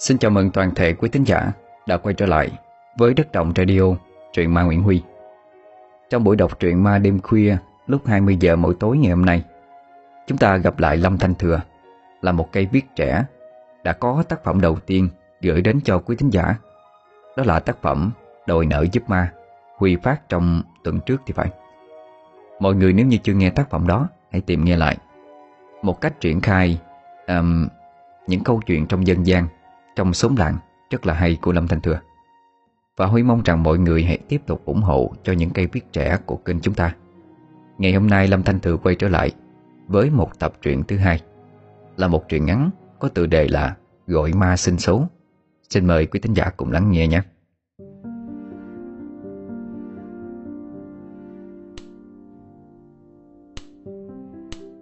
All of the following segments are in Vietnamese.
Xin chào mừng toàn thể quý tín giả đã quay trở lại với Đất Động Radio, truyện ma Nguyễn Huy. Trong buổi đọc truyện ma đêm khuya lúc 20 giờ mỗi tối ngày hôm nay, chúng ta gặp lại Lâm Thanh Thừa là một cây viết trẻ đã có tác phẩm đầu tiên gửi đến cho quý tín giả. Đó là tác phẩm Đòi nợ giúp ma, Huy phát trong tuần trước thì phải. Mọi người nếu như chưa nghe tác phẩm đó, hãy tìm nghe lại. Một cách triển khai um, những câu chuyện trong dân gian trong xóm làng, rất là hay của Lâm Thanh Thừa. Và Huy mong rằng mọi người hãy tiếp tục ủng hộ cho những cây viết trẻ của kênh chúng ta. Ngày hôm nay Lâm Thanh Thừa quay trở lại với một tập truyện thứ hai là một truyện ngắn có tựa đề là Gọi ma sinh số. Xin mời quý thính giả cùng lắng nghe nhé.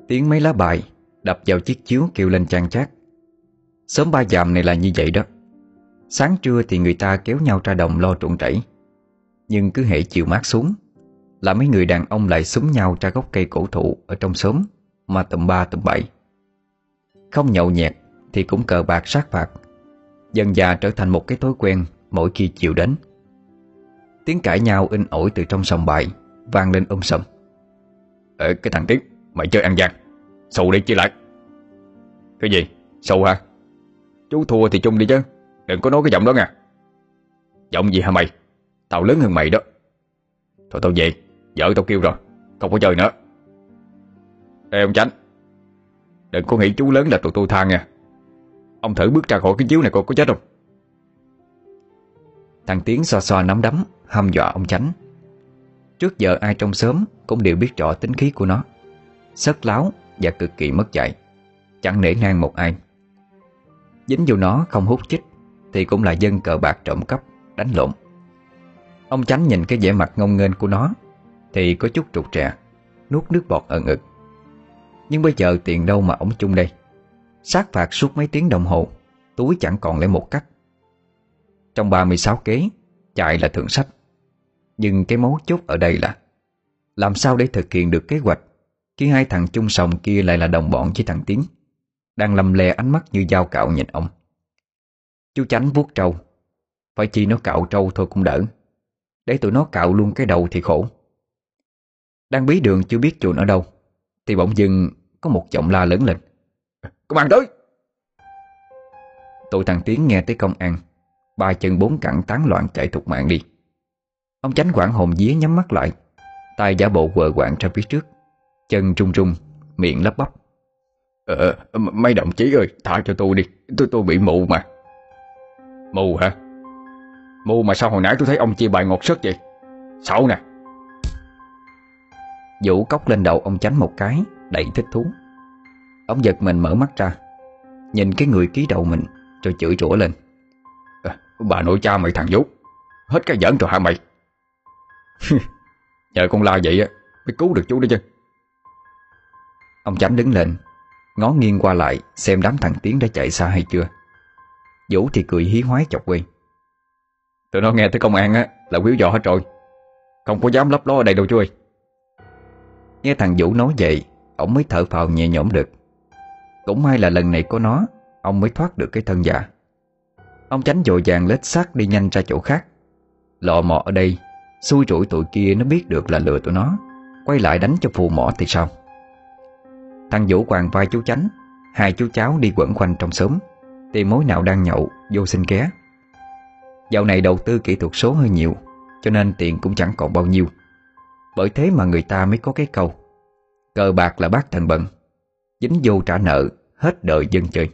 Tiếng mấy lá bài đập vào chiếc chiếu kêu lên trang chát. Sớm ba dạm này là như vậy đó. Sáng trưa thì người ta kéo nhau ra đồng lo trộn chảy Nhưng cứ hệ chiều mát xuống, Là mấy người đàn ông lại súng nhau ra gốc cây cổ thụ Ở trong xóm, Mà tầm ba, tầm bảy. Không nhậu nhẹt Thì cũng cờ bạc sát phạt. Dần già trở thành một cái thói quen Mỗi khi chiều đến. Tiếng cãi nhau in ổi từ trong sòng bài, Vang lên um sầm Ờ cái thằng Tiến, Mày chơi ăn gian Sầu đi chia lại. Cái gì? Sầu hả? Chú thua thì chung đi chứ, Đừng có nói cái giọng đó nha. Giọng gì hả mày? Tao lớn hơn mày đó. Thôi tao về, Vợ tao kêu rồi, Không có chơi nữa. Ê, ông Chánh, Đừng có nghĩ chú lớn là tụi tôi than nha. Ông thử bước ra khỏi cái chiếu này coi có chết không? Thằng Tiến xoa xoa nắm đấm, Hăm dọa ông Chánh. Trước giờ ai trong xóm Cũng đều biết rõ tính khí của nó. Sất láo và cực kỳ mất dạy, Chẳng nể nang một ai. Dính vô nó không hút chích, Thì cũng là dân cờ bạc trộm cắp, Đánh lộn. Ông Chánh nhìn cái vẻ mặt ngông nghênh của nó, Thì có chút trục trè, Nuốt nước bọt ở ngực Nhưng bây giờ tiền đâu mà ổng chung đây? Sát phạt suốt mấy tiếng đồng hồ, Túi chẳng còn lấy một cắt Trong 36 kế, Chạy là thượng sách. Nhưng cái mấu chốt ở đây là, Làm sao để thực hiện được kế hoạch Khi hai thằng chung sòng kia lại là đồng bọn với thằng Tiến đang lầm lè ánh mắt như dao cạo nhìn ông. Chú Chánh vuốt trâu. Phải chi nó cạo trâu thôi cũng đỡ. Để tụi nó cạo luôn cái đầu thì khổ. Đang bí đường chưa biết chuồn ở đâu, Thì bỗng dưng có một giọng la lớn lên. Công an tới! Tụi thằng Tiến nghe tới công an, Ba chân bốn cẳng tán loạn chạy thục mạng đi. Ông Chánh quảng hồn día nhắm mắt lại, tay giả bộ quờ quạng ra phía trước, Chân run run, Miệng lắp bắp. Ờ, mấy đồng chí ơi, thả cho tôi đi, tôi tôi bị mù mà. Mù hả? Mù mà sao hồi nãy tôi thấy ông chia bài ngọt sức vậy? Xạo nè. Vũ cốc lên đầu ông chánh một cái, đầy thích thú. Ông giật mình mở mắt ra, nhìn cái người ký đầu mình, rồi chửi rủa lên. À, bà nội cha mày thằng Vũ, hết cái giỡn rồi hả mày? Nhờ con la vậy á, mới cứu được chú đó chứ. Ông chánh đứng lên, Ngó nghiêng qua lại, Xem đám thằng Tiến đã chạy xa hay chưa. Vũ thì cười hí hoái chọc quê Tụi nó nghe tới công an á, Là quýu dọ hết rồi. Không có dám lấp ló ở đây đâu chú ơi. Nghe thằng Vũ nói vậy, Ông mới thở phào nhẹ nhõm được. Cũng may là lần này có nó, Ông mới thoát được cái thân già. Ông tránh dội vàng lết xác đi nhanh ra chỗ khác. Lọ mọ ở đây, Xui rủi tụi kia nó biết được là lừa tụi nó, Quay lại đánh cho phù mỏ thì sao? Thằng Vũ quàng vai chú Chánh, Hai chú cháu đi quẩn quanh trong xóm. Tìm mối nào đang nhậu, Vô xin ké. Dạo này đầu tư kỹ thuật số hơi nhiều, Cho nên tiền cũng chẳng còn bao nhiêu. Bởi thế mà người ta mới có cái câu, Cờ bạc là bác thần bận, Dính vô trả nợ, Hết đời dân chơi.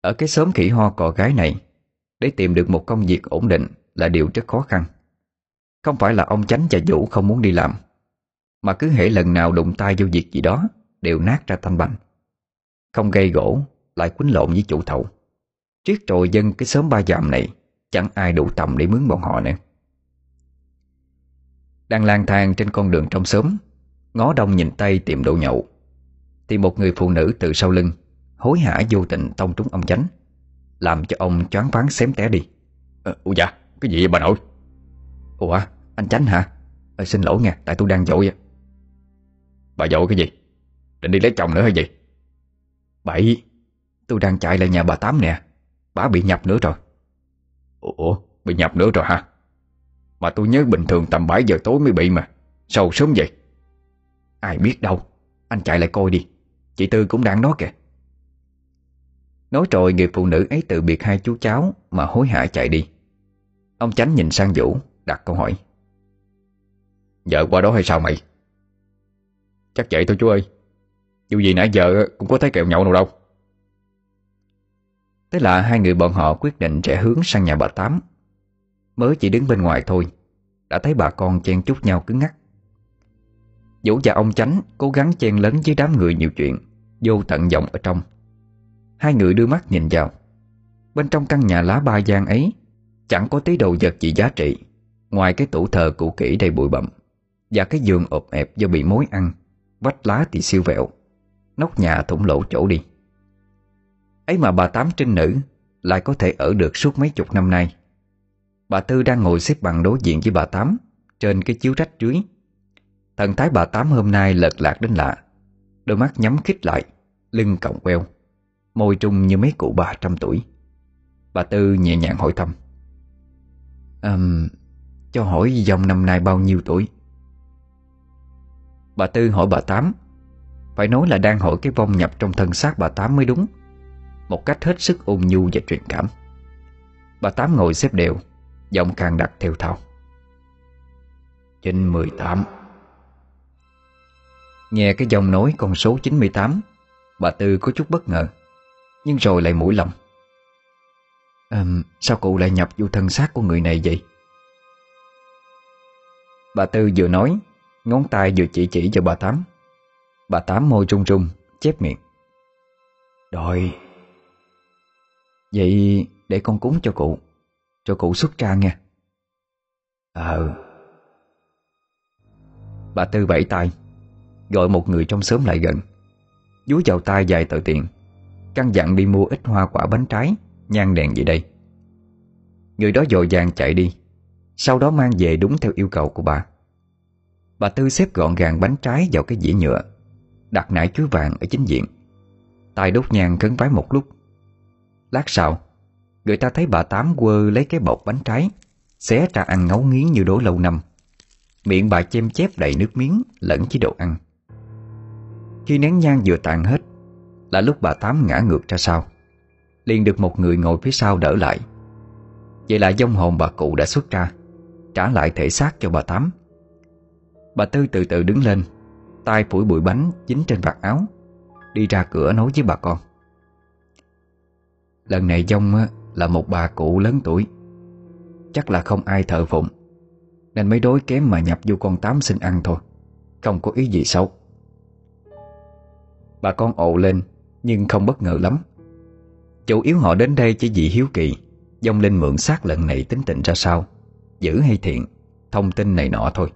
Ở cái xóm khỉ ho cò gái này, Để tìm được một công việc ổn định Là điều rất khó khăn. Không phải là ông Chánh và Vũ không muốn đi làm mà cứ hễ lần nào đụng tay vô việc gì đó Đều nát ra thanh bành. Không gây gỗ Lại quýnh lộn với chủ thầu. Triết trội dân cái xóm ba dạm này Chẳng ai đủ tầm để mướn bọn họ nữa. Đang lang thang trên con đường trong xóm Ngó đông nhìn tay tìm đồ nhậu. Thì một người phụ nữ từ sau lưng Hối hả vô tình tông trúng ông chánh Làm cho ông choáng váng xém té đi. À, Ủa dạ, cái gì vậy bà nội? Ủa, anh chánh hả? À, Xin lỗi nha, tại tôi đang dội Bà dội cái gì? Định đi lấy chồng nữa hay gì? Bậy Tôi đang chạy lại nhà bà Tám nè. Bà bị nhập nữa rồi. Ủa bị nhập nữa rồi hả? Mà tôi nhớ bình thường tầm 7 giờ tối mới bị mà. Sao sớm vậy. Ai biết đâu. Anh chạy lại coi đi. Chị Tư cũng đang nói kìa. Nói rồi người phụ nữ ấy từ biệt hai chú cháu Mà hối hả chạy đi. Ông Chánh nhìn sang Vũ, Đặt câu hỏi. Vợ qua đó hay sao mày? Chắc vậy thôi chú ơi. Dù gì nãy giờ cũng có thấy kẹo nhậu nào đâu. Thế là hai người bọn họ quyết định rẽ hướng sang nhà bà Tám. Mới chỉ đứng bên ngoài thôi, Đã thấy bà con chen chúc nhau cứng ngắc. Vũ và ông Chánh cố gắng chen lấn với đám người nhiều chuyện, Vô tận vọng ở trong. Hai người đưa mắt nhìn vào. Bên trong căn nhà lá ba gian ấy, Chẳng có tí đồ vật gì giá trị, Ngoài cái tủ thờ cũ kỹ đầy bụi bặm Và cái giường ộp ẹp do bị mối ăn. Vách lá thì siêu vẹo Nóc nhà thủng lỗ chỗ đi. Ấy mà bà Tám trinh nữ Lại có thể ở được suốt mấy chục năm nay. Bà Tư đang ngồi xếp bằng đối diện với bà Tám Trên cái chiếu rách dưới. Thần thái bà Tám hôm nay lật lạc đến lạ Đôi mắt nhắm khít lại Lưng còng queo Môi trung như mấy cụ bà trăm tuổi. Bà Tư nhẹ nhàng hỏi thăm um, Cho hỏi dòng năm nay bao nhiêu tuổi? Bà Tư hỏi bà Tám. Phải nói là đang hỏi cái vong nhập trong thân xác bà Tám mới đúng. Một cách hết sức ôn nhu và truyền cảm. Bà Tám ngồi xếp đều Giọng càng đặt theo thao Trên 18 Nghe cái dòng nói con số 98 Bà Tư có chút bất ngờ Nhưng rồi lại mũi lòng. À, Sao cụ lại nhập vô thân xác của người này vậy? Bà Tư vừa nói Ngón tay vừa chỉ chỉ cho bà Tám. Bà Tám môi trung trung, Chép miệng. Đòi Vậy để con cúng cho cụ Cho cụ xuất ra nha Ờ. Bà Tư vẫy tay, Gọi một người trong xóm lại gần. Dúi vào tay vài tờ tiền, Căn dặn đi mua ít hoa quả bánh trái, Nhang đèn gì đây. Người đó dội vàng chạy đi, Sau đó mang về đúng theo yêu cầu của bà. Bà Tư xếp gọn gàng bánh trái vào cái dĩa nhựa, Đặt nải chuối vàng ở chính diện. Tay đốt nhang khấn vái một lúc. Lát sau, Người ta thấy bà Tám quơ lấy cái bọc bánh trái, Xé ra ăn ngấu nghiến như đố lâu năm. Miệng bà chêm chép đầy nước miếng, Lẫn chế đồ ăn. Khi nén nhang vừa tàn hết, Là lúc bà Tám ngã ngược ra sau. Liền được một người ngồi phía sau đỡ lại. Vậy là dông hồn bà cụ đã xuất ra, Trả lại thể xác cho bà Tám. Bà Tư từ từ đứng lên, tay phủi bụi bánh dính trên vạt áo, Đi ra cửa nói với bà con. Lần này dông là một bà cụ lớn tuổi, Chắc là không ai thờ phụng, Nên mới đối kém mà nhập vô con Tám xin ăn thôi, Không có ý gì xấu. Bà con ồ lên, Nhưng không bất ngờ lắm. Chủ yếu họ đến đây chỉ vì hiếu kỳ, Dông linh mượn xác lần này tính tình ra sao Dữ hay thiện, Thông tin này nọ thôi.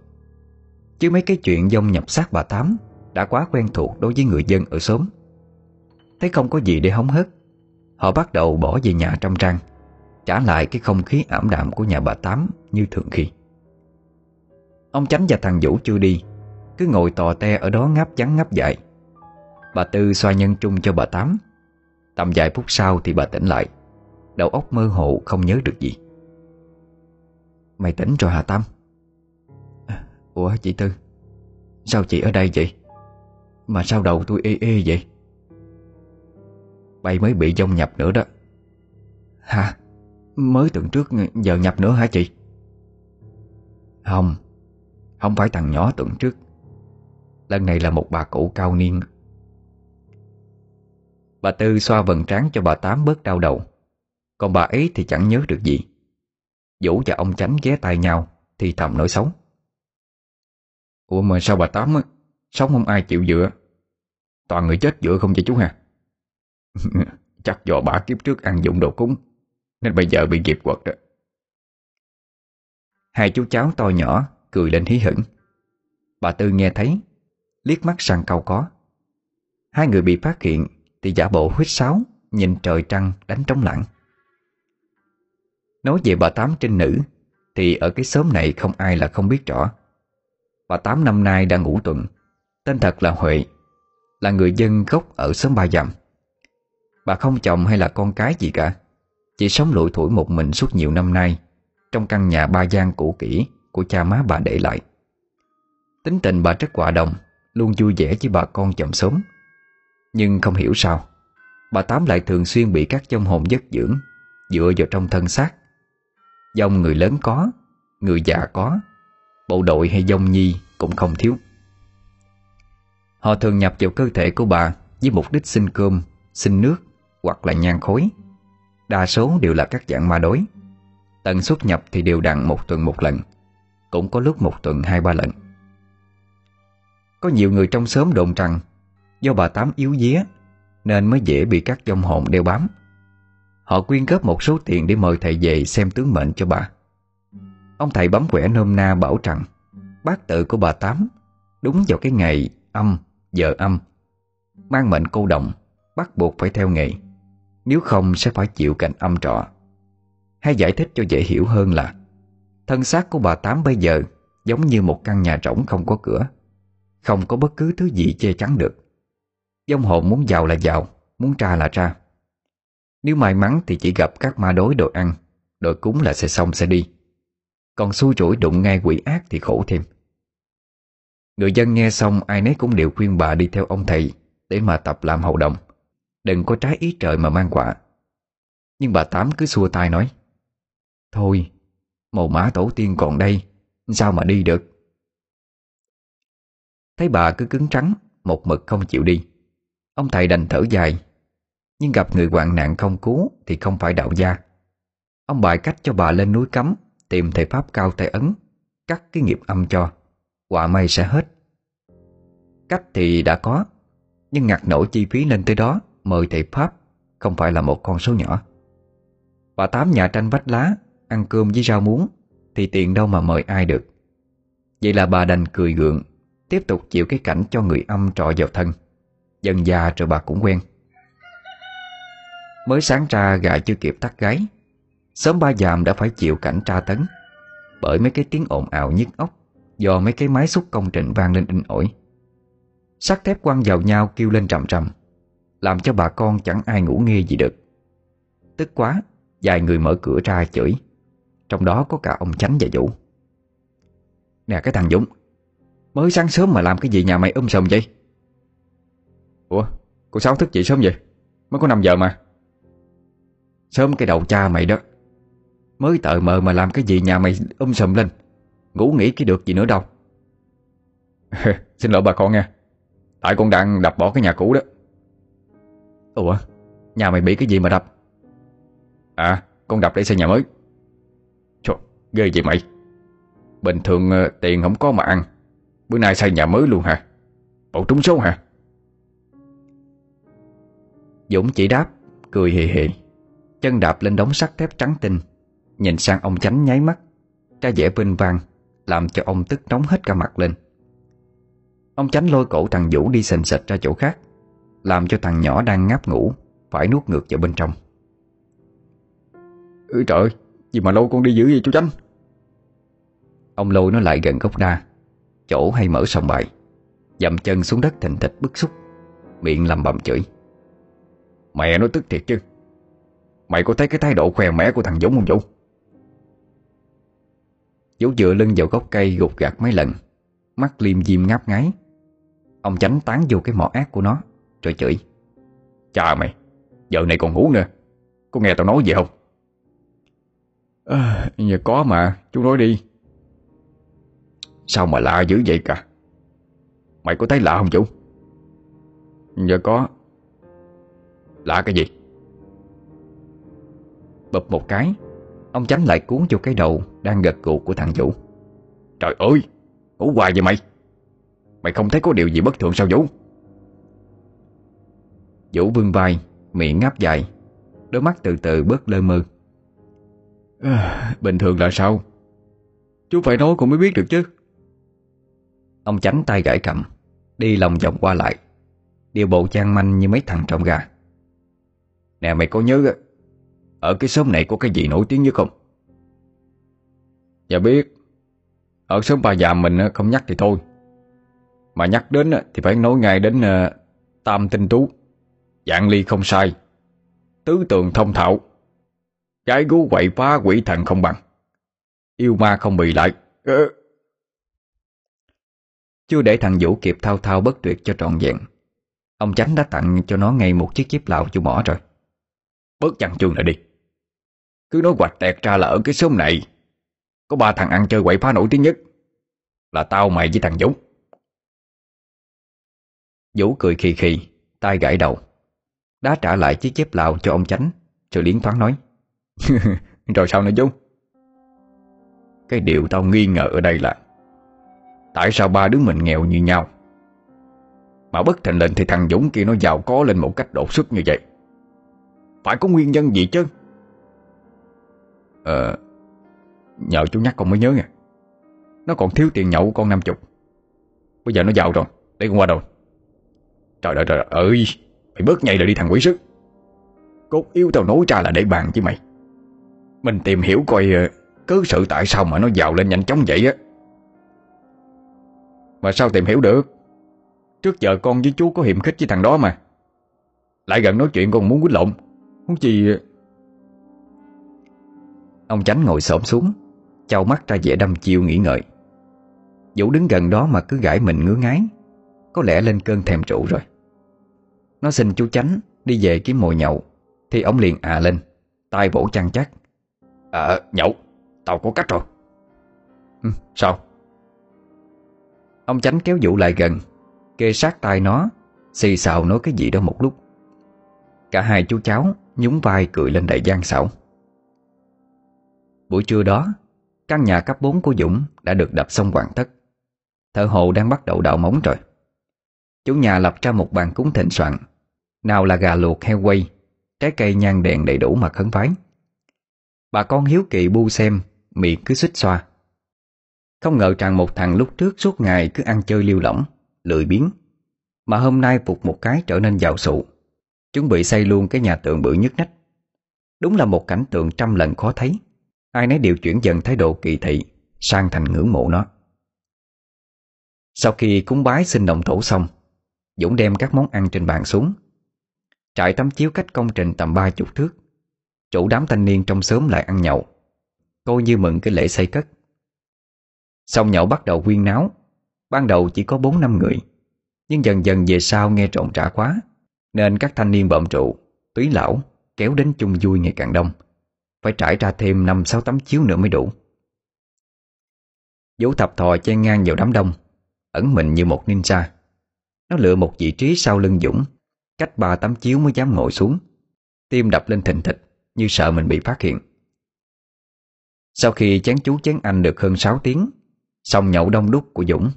Chứ mấy cái chuyện dông nhập xác bà Tám Đã quá quen thuộc đối với người dân ở xóm. Thấy không có gì để hóng hớt, Họ bắt đầu bỏ về nhà trong trang, Trả lại cái không khí ảm đạm của nhà bà Tám Như thường khi. Ông Chánh và thằng Vũ chưa đi, Cứ ngồi tò te ở đó ngáp trắng ngáp dại Bà Tư xoa nhân trung cho bà Tám. Tầm vài phút sau thì bà tỉnh lại, Đầu óc mơ hồ không nhớ được gì. Mày tỉnh rồi hả Tám? Ủa, chị Tư? Sao chị ở đây vậy? Mà sao đầu tôi ê ê vậy? Bay mới bị dông nhập nữa đó. Hả Mới tuần trước giờ nhập nữa hả chị? Không Không phải thằng nhỏ tuần trước. Lần này là một bà cụ cao niên. Bà Tư xoa vần trán cho bà Tám bớt đau đầu. Còn bà ấy thì chẳng nhớ được gì. Vũ và ông Chánh ghé tay nhau Thì thầm nói xấu. Ủa mà sao bà Tám á, Sống không ai chịu dựa? Toàn người chết dựa không cho chú hà Chắc do bà kiếp trước ăn dụng đồ cúng, Nên bây giờ bị nghiệp quật đó. Hai chú cháu to nhỏ Cười lên hí hửng. Bà Tư nghe thấy, Liếc mắt sang câu có. Hai người bị phát hiện Thì giả bộ huyết sáo, Nhìn trời trăng đánh trống lặng. Nói về bà Tám trinh nữ Thì ở cái xóm này không ai là không biết rõ. Bà Tám năm nay đang ngủ tuần. Tên thật là Huệ, Là người dân gốc ở xóm Ba Dặm. Bà không chồng hay là con cái gì cả, Chỉ sống lủi thủi một mình suốt nhiều năm nay Trong căn nhà ba gian cũ kỹ Của cha má bà để lại. Tính tình bà rất quả đồng, Luôn vui vẻ với bà con chồng sớm Nhưng không hiểu sao, Bà Tám lại thường xuyên bị các dông hồn giấc dưỡng Dựa vào trong thân xác. Dông người lớn có, Người già có Bộ đội hay dông nhi cũng không thiếu. Họ thường nhập vào cơ thể của bà Với mục đích xin cơm, xin nước Hoặc là nhang khối. Đa số đều là các dạng ma đối Tần suất nhập thì đều đặn một tuần một lần Cũng có lúc một tuần hai ba lần. Có nhiều người trong xóm đồn rằng Do bà Tám yếu día Nên mới dễ bị các dông hồn đeo bám. Họ quyên góp một số tiền để mời thầy về xem tướng mệnh cho bà. Ông thầy bấm quẻ nôm na bảo rằng Bát tự của bà Tám Đúng vào cái ngày âm, giờ âm. Mang mệnh cô động Bắt buộc phải theo nghề. Nếu không sẽ phải chịu cảnh âm trọ. Hay giải thích cho dễ hiểu hơn là Thân xác của bà Tám bây giờ Giống như một căn nhà rỗng không có cửa Không có bất cứ thứ gì che chắn được. Dông hồn muốn giàu là giàu Muốn ra là ra Nếu may mắn thì chỉ gặp các ma đối đồ ăn Đội cúng là sẽ xong sẽ đi. Còn xui rủi đụng ngay quỷ ác thì khổ thêm. Người dân nghe xong, ai nấy cũng đều khuyên bà đi theo ông thầy Để mà tập làm hậu đồng. Đừng có trái ý trời mà mang quả. Nhưng bà Tám cứ xua tay nói, Thôi, Mồ má tổ tiên còn đây, Sao mà đi được? Thấy bà cứ cứng trắng, Một mực không chịu đi. Ông thầy đành thở dài, Nhưng gặp người hoạn nạn không cứu Thì không phải đạo gia. Ông bài cách cho bà lên núi cấm Tìm thầy Pháp cao tay ấn, Cắt cái nghiệp âm cho. Quả may sẽ hết. Cách thì đã có, Nhưng ngặt nổi chi phí lên tới đó, Mời thầy Pháp, Không phải là một con số nhỏ. Bà Tám nhà tranh vách lá, Ăn cơm với rau muống, Thì tiền đâu mà mời ai được. Vậy là bà đành cười gượng, Tiếp tục chịu cái cảnh cho người âm trọ vào thân. Dần già rồi bà cũng quen. Mới sáng ra gà chưa kịp tắt gáy Sớm ba dàm đã phải chịu cảnh tra tấn. Bởi mấy cái tiếng ồn ào nhức óc, Do mấy cái máy xúc công trình vang lên in ỏi Sắt thép quăng vào nhau kêu lên trầm trầm, Làm cho bà con chẳng ai ngủ nghe gì được. Tức quá, Vài người mở cửa ra chửi, Trong đó có cả ông Chánh và Vũ. Nè, cái thằng Dũng, Mới sáng sớm mà làm cái gì nhà mày um sùm vậy? Ủa, Cô Sáu thức dậy sớm vậy? Mới có 5 giờ mà. Sớm cái đầu cha mày đó. Mới tờ mờ mà làm cái gì nhà mày um sùm lên. Ngủ nghỉ cái được gì nữa đâu. Xin lỗi bà con nha. Tại con đang đập bỏ cái nhà cũ đó. Ủa? Nhà mày bị cái gì mà đập? À con đập để xây nhà mới. Trời, ghê vậy mày. Bình thường ờ, tiền không có mà ăn. Bữa nay xây nhà mới luôn hả? Bộ trúng số hả? Dũng chỉ đáp, Cười hề hề. Chân đạp lên đống sắt thép trắng tinh. Nhìn sang ông chánh nháy mắt Ra vẻ vinh vang Làm cho ông tức nóng hết cả mặt lên. Ông chánh lôi cổ thằng Vũ đi sình sịch ra chỗ khác Làm cho thằng nhỏ đang ngáp ngủ Phải nuốt ngược vào bên trong. Ừ trời Gì mà lâu con đi dữ vậy chú chánh? Ông lôi nó lại gần gốc đa Chỗ hay mở sòng bài Dậm chân xuống đất thình thịch bức xúc Miệng lầm bầm chửi. Mẹ nó tức thiệt chứ. Mày có thấy cái thái độ khoe mẽ của thằng Dũng không Vũ Dấu dựa lưng vào gốc cây gục gạt mấy lần. Mắt liêm diêm ngáp ngáy. Ông tránh tán vô cái mỏ ác của nó Rồi chửi. Chà mày Giờ này còn ngủ nữa. Có nghe tao nói gì không? À, Giờ có mà Chú nói đi. Sao mà lạ dữ vậy cả? Mày có thấy lạ không chú? Giờ có. Lạ cái gì? Bập một cái Ông chánh lại cuốn vô cái đầu đang gật gù của thằng Vũ. Trời ơi Ngủ hoài vậy mày? Mày không thấy có điều gì bất thường sao Vũ? Vũ vương vai Miệng ngáp dài Đôi mắt từ từ bớt lơ mơ. À, Bình thường là sao? Chú phải nói cũng mới biết được chứ. Ông chánh tay gãi cầm Đi lòng vòng qua lại Điều bộ trang manh như mấy thằng trong gà. Nè mày có nhớ Ở cái xóm này có cái gì nổi tiếng nhất không? Dạ biết, Ở xóm bà già mình không nhắc thì thôi. Mà nhắc đến thì phải nói ngay đến ờ, Tam Tinh Tú. Dạng ly không sai. Tứ tường thông thạo. Gái gú quậy phá quỷ thần không bằng. Yêu ma không bị lại. Ừ. Chưa để thằng Vũ kịp thao thao bất tuyệt cho trọn vẹn, Ông Chánh đã tặng cho nó ngay một chiếc chiếc lạo chu mỏ rồi. Bớt chăn chuông lại đi. Cứ nói hoạch tẹt ra là ở cái xóm này có ba thằng ăn chơi quậy phá nổi tiếng nhất Là tao mày với thằng Dũng Vũ cười khì khì, tay gãi đầu. Đá trả lại chiếc chép lào cho ông Chánh, Rồi liến thoáng nói, Rồi sao nữa chú Cái điều tao nghi ngờ ở đây là, Tại sao ba đứa mình nghèo như nhau, Mà bất thành lệnh thì thằng Dũng kia nó giàu có lên một cách đột xuất như vậy? Phải có nguyên nhân gì chứ? Ờ Nhờ chú nhắc con mới nhớ nha. Nó còn thiếu tiền nhậu của con năm chục. Bây giờ nó giàu rồi Để con qua đâu Trời ơi trời ơi Mày bớt nhảy lại đi thằng quỷ sức Cốt yêu tao nói ra là để bàn chứ mày. Mình tìm hiểu coi ờ, Cớ sự tại sao mà nó giàu lên nhanh chóng vậy á. Mà sao tìm hiểu được? Trước giờ con với chú có hiểm khích với thằng đó mà. Lại gần nói chuyện con muốn quýnh lộn. Muốn gì? Ờ, ông Chánh ngồi xổm xuống. Chào mắt ra vẻ đâm chiêu nghĩ ngợi. Vũ đứng gần đó mà cứ gãi mình ngứa ngái Có lẽ lên cơn thèm trụ rồi. Nó xin chú Chánh đi về kiếm mồi nhậu Thì ông liền à lên tay vỗ chăn chắc. À nhậu Tao có cách rồi. Ừ, Sao? Ông Chánh kéo Vũ lại gần Kê sát tay nó Xì xào nói cái gì đó một lúc. Cả hai chú cháu nhún vai cười lên đầy gian xảo. Buổi trưa đó Căn nhà cấp 4 của Dũng đã được đập xong hoàn tất. Thợ hồ đang bắt đầu đào móng rồi. Chủ nhà lập ra một bàn cúng thịnh soạn. Nào là gà luộc heo quay, Trái cây nhang đèn đầy đủ mà khấn vái. Bà con hiếu kỳ bu xem, Miệng cứ xích xoa. Không ngờ rằng một thằng lúc trước suốt ngày cứ ăn chơi liêu lỏng, Lười biếng, Mà hôm nay phục một cái trở nên giàu sụ. Chuẩn bị xây luôn cái nhà tượng bự nhất nách. Đúng là một cảnh tượng trăm lần khó thấy. Ai nấy đều chuyển dần thái độ kỳ thị, Sang thành ngưỡng mộ nó. Sau khi cúng bái xin động thổ xong, Dũng đem các món ăn trên bàn xuống, Trại tấm chiếu cách công trình tầm ba chục thước. Chủ đám thanh niên trong xóm lại ăn nhậu, Coi như mừng cái lễ xây cất. Xong nhậu bắt đầu quyên náo, Ban đầu chỉ có bốn năm người, Nhưng dần dần về sau nghe trộn trả quá, Nên các thanh niên bậm trụ Túy lão kéo đến chung vui ngày càng đông. Phải trải ra thêm năm sáu tấm chiếu nữa mới đủ. Vũ thập thò chen ngang vào đám đông, Ẩn mình như một ninja. Nó lựa một vị trí sau lưng Dũng, Cách ba tấm chiếu mới dám ngồi xuống. Tim đập lên thình thịch, Như sợ mình bị phát hiện. Sau khi chán chú chén anh được hơn 6 tiếng Xong nhậu đông đúc của Dũng,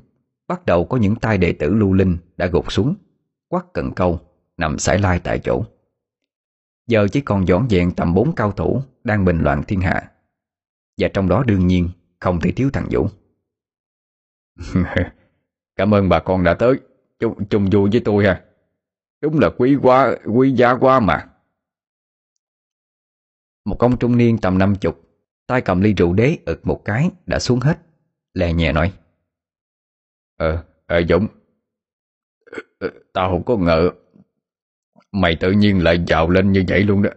Bắt đầu có những tay đệ tử lưu linh Đã gục xuống Quắt cận câu, Nằm sải lai tại chỗ. Giờ chỉ còn dọn dẹn tầm bốn cao thủ đang bình loạn thiên hạ. Và trong đó đương nhiên Không thể thiếu thằng Vũ. Cảm ơn bà con đã tới chung, chung vui với tôi ha. Đúng là quý quá Quý giá quá mà. Một công trung niên tầm năm chục tay cầm ly rượu đế ực một cái Đã xuống hết Lè nhẹ nói. Ờ, ờ Dũng. Ờ, ờ, tao không có ngờ. Mày tự nhiên lại giàu lên như vậy luôn đó.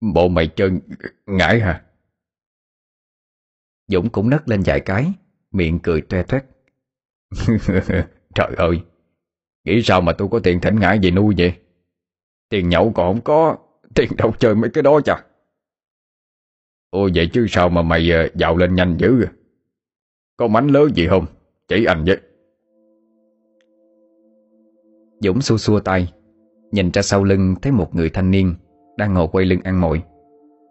Bộ mày chân ngãi hả? Dũng cũng nấc lên vài cái, Miệng cười toe toét Trời ơi, Nghĩ sao mà tôi có tiền thỉnh ngãi gì nuôi vậy? Tiền nhậu còn không có, Tiền đâu chơi mấy cái đó chà. Ôi vậy chứ sao mà mày ờ, giàu lên nhanh dữ à? Có mánh lớn gì không? Chỉ anh vậy Dũng xua xua tay, Nhìn ra sau lưng thấy một người thanh niên. Đang ngồi quay lưng ăn mồi.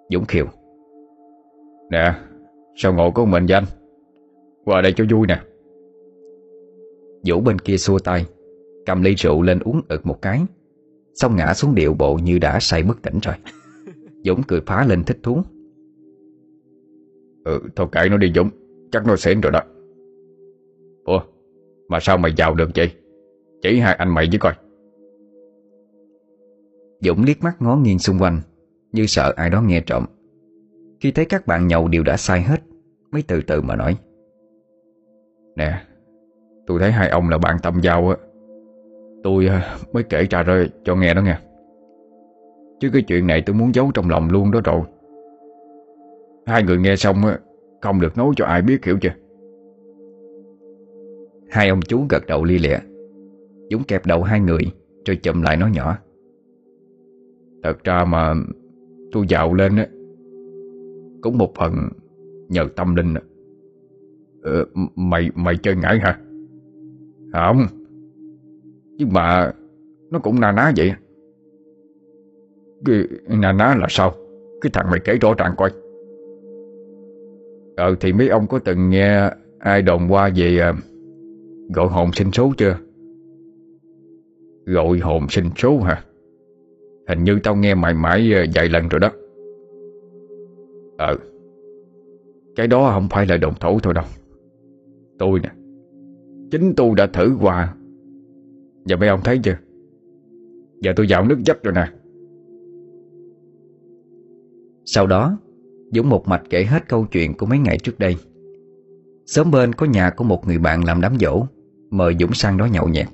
Dũng khiều Nè Sao ngồi có mình danh Qua đây cho vui nè. Vũ bên kia xua tay Cầm ly rượu lên uống ực một cái. Xong ngã xuống điệu bộ như đã say bất tỉnh rồi. Dũng cười phá lên thích thú. Ừ thôi kệ nó đi Dũng Chắc nó xỉn rồi đó. Ủa Mà sao mày vào được vậy? Chỉ hai anh mày với coi Dũng liếc mắt ngó nghiêng xung quanh, Như sợ ai đó nghe trộm. Khi thấy các bạn nhậu đều đã sai hết, Mới từ từ mà nói. Nè, Tôi thấy hai ông là bạn tâm giao á. Tôi ờ, mới kể ra rồi cho nghe đó nghe. Chứ cái chuyện này tôi muốn giấu trong lòng luôn đó rồi. Hai người nghe xong Không được nói cho ai biết hiểu chưa? Hai ông chú gật đầu li lịa. Dũng kẹp đầu hai người, Rồi chậm lại nói nhỏ. Thật ra mà Tôi dạo lên á Cũng một phần Nhờ tâm linh ờ, Mày mày chơi ngải hả? Không Nhưng mà Nó cũng na ná vậy. Cái na ná là sao? Cái thằng mày kể rõ ràng coi. Ờ thì mấy ông có từng nghe Ai đồn qua về ờ, Gọi hồn sinh số chưa? Gọi hồn sinh số hả? Hình như tao nghe mãi mãi ờ, vài lần rồi đó. Ờ. Cái đó không phải là đồng thổ thôi đâu. Tôi nè, Chính tôi đã thử qua. Giờ mấy ông thấy chưa? Giờ tôi dạo nước dấp rồi nè. Sau đó, Dũng một mạch kể hết câu chuyện của mấy ngày trước đây. Sớm bên có nhà của một người bạn làm đám dỗ Mời Dũng sang đó nhậu nhẹt.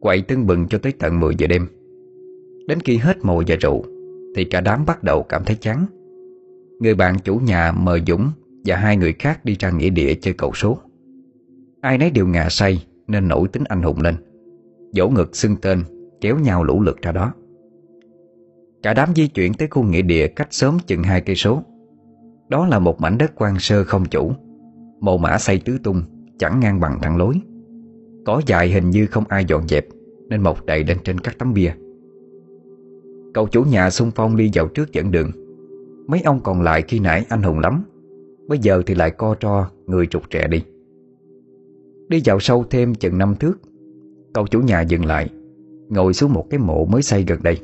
Quậy tưng bừng cho tới tận 10 giờ đêm. Đến khi hết mồi và rượu Thì cả đám bắt đầu cảm thấy chán Người bạn chủ nhà mời Dũng Và hai người khác đi ra nghĩa địa chơi cầu số Ai nấy đều ngà say Nên nổi tính anh hùng lên Dỗ ngực xưng tên Kéo nhau lũ lượt ra đó Cả đám di chuyển tới khu nghĩa địa cách sớm chừng hai cây số. Đó là một mảnh đất quan sơ không chủ, mồ mã xây tứ tung, chẳng ngang bằng thẳng lối. Có dài hình như không ai dọn dẹp, nên mọc đầy lên trên các tấm bia. Cậu chủ nhà xung phong đi vào trước dẫn đường. Mấy ông còn lại khi nãy anh hùng lắm, bây giờ thì lại co tro người trục trẻ đi. Đi vào sâu thêm chừng năm thước, cậu chủ nhà dừng lại, ngồi xuống một cái mộ mới xây gần đây.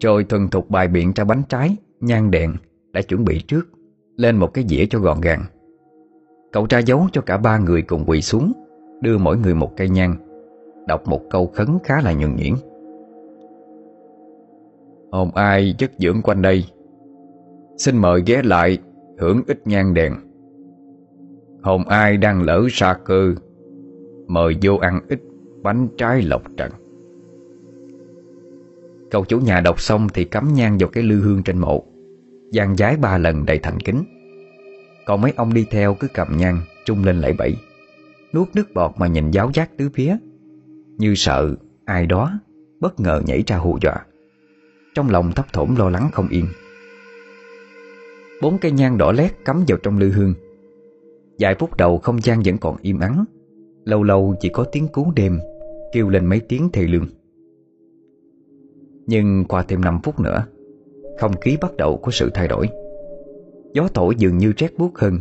Rồi thuần thục bài biện ra bánh trái Nhang đèn đã chuẩn bị trước Lên một cái dĩa cho gọn gàng Cậu tra dấu cho cả ba người cùng quỳ xuống Đưa mỗi người một cây nhang Đọc một câu khấn khá là nhuần nhuyễn Hồn ai chất dưỡng quanh đây? Xin mời ghé lại, Hưởng ít nhang đèn. Hồn ai đang lỡ xa cơ? Mời vô ăn ít Bánh trái lộc trần. Cậu chủ nhà đọc xong thì cắm nhang vào cái lư hương trên mộ. Giang giái ba lần đầy thành kính. Còn mấy ông đi theo cứ cầm nhang Trung lên lại bẫy Nuốt nước bọt mà nhìn giáo giác tứ phía. Như sợ ai đó Bất ngờ nhảy ra hù dọa. Trong lòng thấp thổm lo lắng không yên. Bốn cây nhang đỏ lét cắm vào trong lư hương. Vài phút đầu không gian vẫn còn im ắng. Lâu lâu chỉ có tiếng cú đêm Kêu lên mấy tiếng thề lương. Nhưng qua thêm 5 phút nữa, Không khí bắt đầu có sự thay đổi. Gió thổi dường như rét buốt hơn.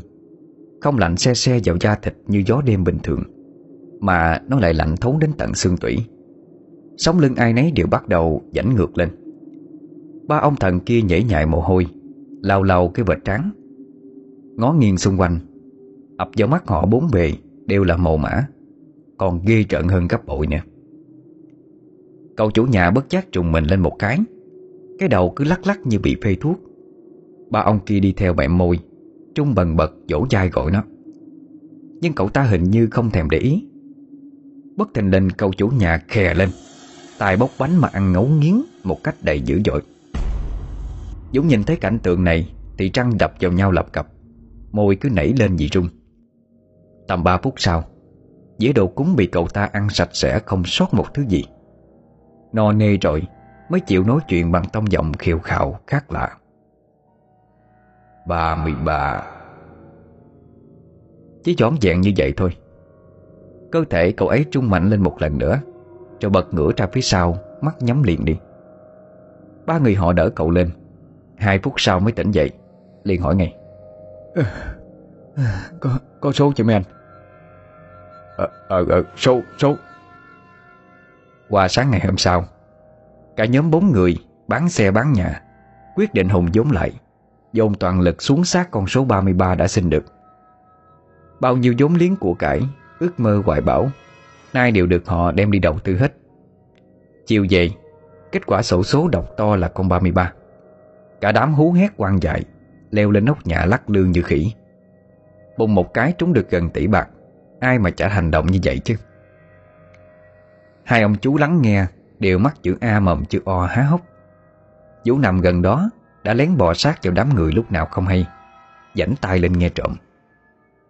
Không lạnh xe xe vào da thịt như gió đêm bình thường, Mà nó lại lạnh thấu đến tận xương tủy. Sống lưng ai nấy đều bắt đầu dãnh ngược lên. Ba ông thần kia nhảy nhại mồ hôi, Lau lau cái vệt trắng. Ngó nghiêng xung quanh, ập vào mắt họ bốn bề Đều là màu mã Còn ghê trận hơn gấp bội nè. Cậu chủ nhà bất giác trùng mình lên một cái Cái đầu cứ lắc lắc như bị phê thuốc. Ba ông kia đi theo bẹm môi, Trung bần bật dỗ dai gọi nó. Nhưng cậu ta hình như không thèm để ý. Bất thình lình cậu chủ nhà khè lên Tài bốc bánh mà ăn ngấu nghiến Một cách đầy dữ dội. Dũng nhìn thấy cảnh tượng này, Thì trăng đập vào nhau lập cập. Môi cứ nảy lên dị rung. Tầm 3 phút sau, Dĩa đồ cúng bị cậu ta ăn sạch sẽ không sót một thứ gì. No nê rồi, Mới chịu nói chuyện bằng tông giọng khiều khạo khác lạ. Ba mươi ba. Chỉ chóng vẹn như vậy thôi. Cơ thể cậu ấy trung mạnh lên một lần nữa, Rồi bật ngửa ra phía sau, Mắt nhắm liền đi. Ba người họ đỡ cậu lên. Hai phút sau mới tỉnh dậy liền hỏi ngay. Có, có số chưa mấy anh? Ờ, ờ, ờ số, số. Qua sáng ngày hôm sau Cả nhóm bốn người bán xe bán nhà Quyết định hùng vốn lại Dồn toàn lực xuống sát con số 33 đã sinh được. Bao nhiêu vốn liếng của cải Ước mơ hoài bão Nay đều được họ đem đi đầu tư hết. Chiều về Kết quả sổ số đọc to là con 33 Cả đám hú hét quang dại, Leo lên nóc nhà lắc lương như khỉ. Bùng một cái trúng được gần tỷ bạc, Ai mà chả hành động như vậy chứ? Hai ông chú lắng nghe, Đều mắt chữ A mầm chữ O há hốc. Vũ nằm gần đó Đã lén bò sát vào đám người lúc nào không hay Dảnh tay lên nghe trộm.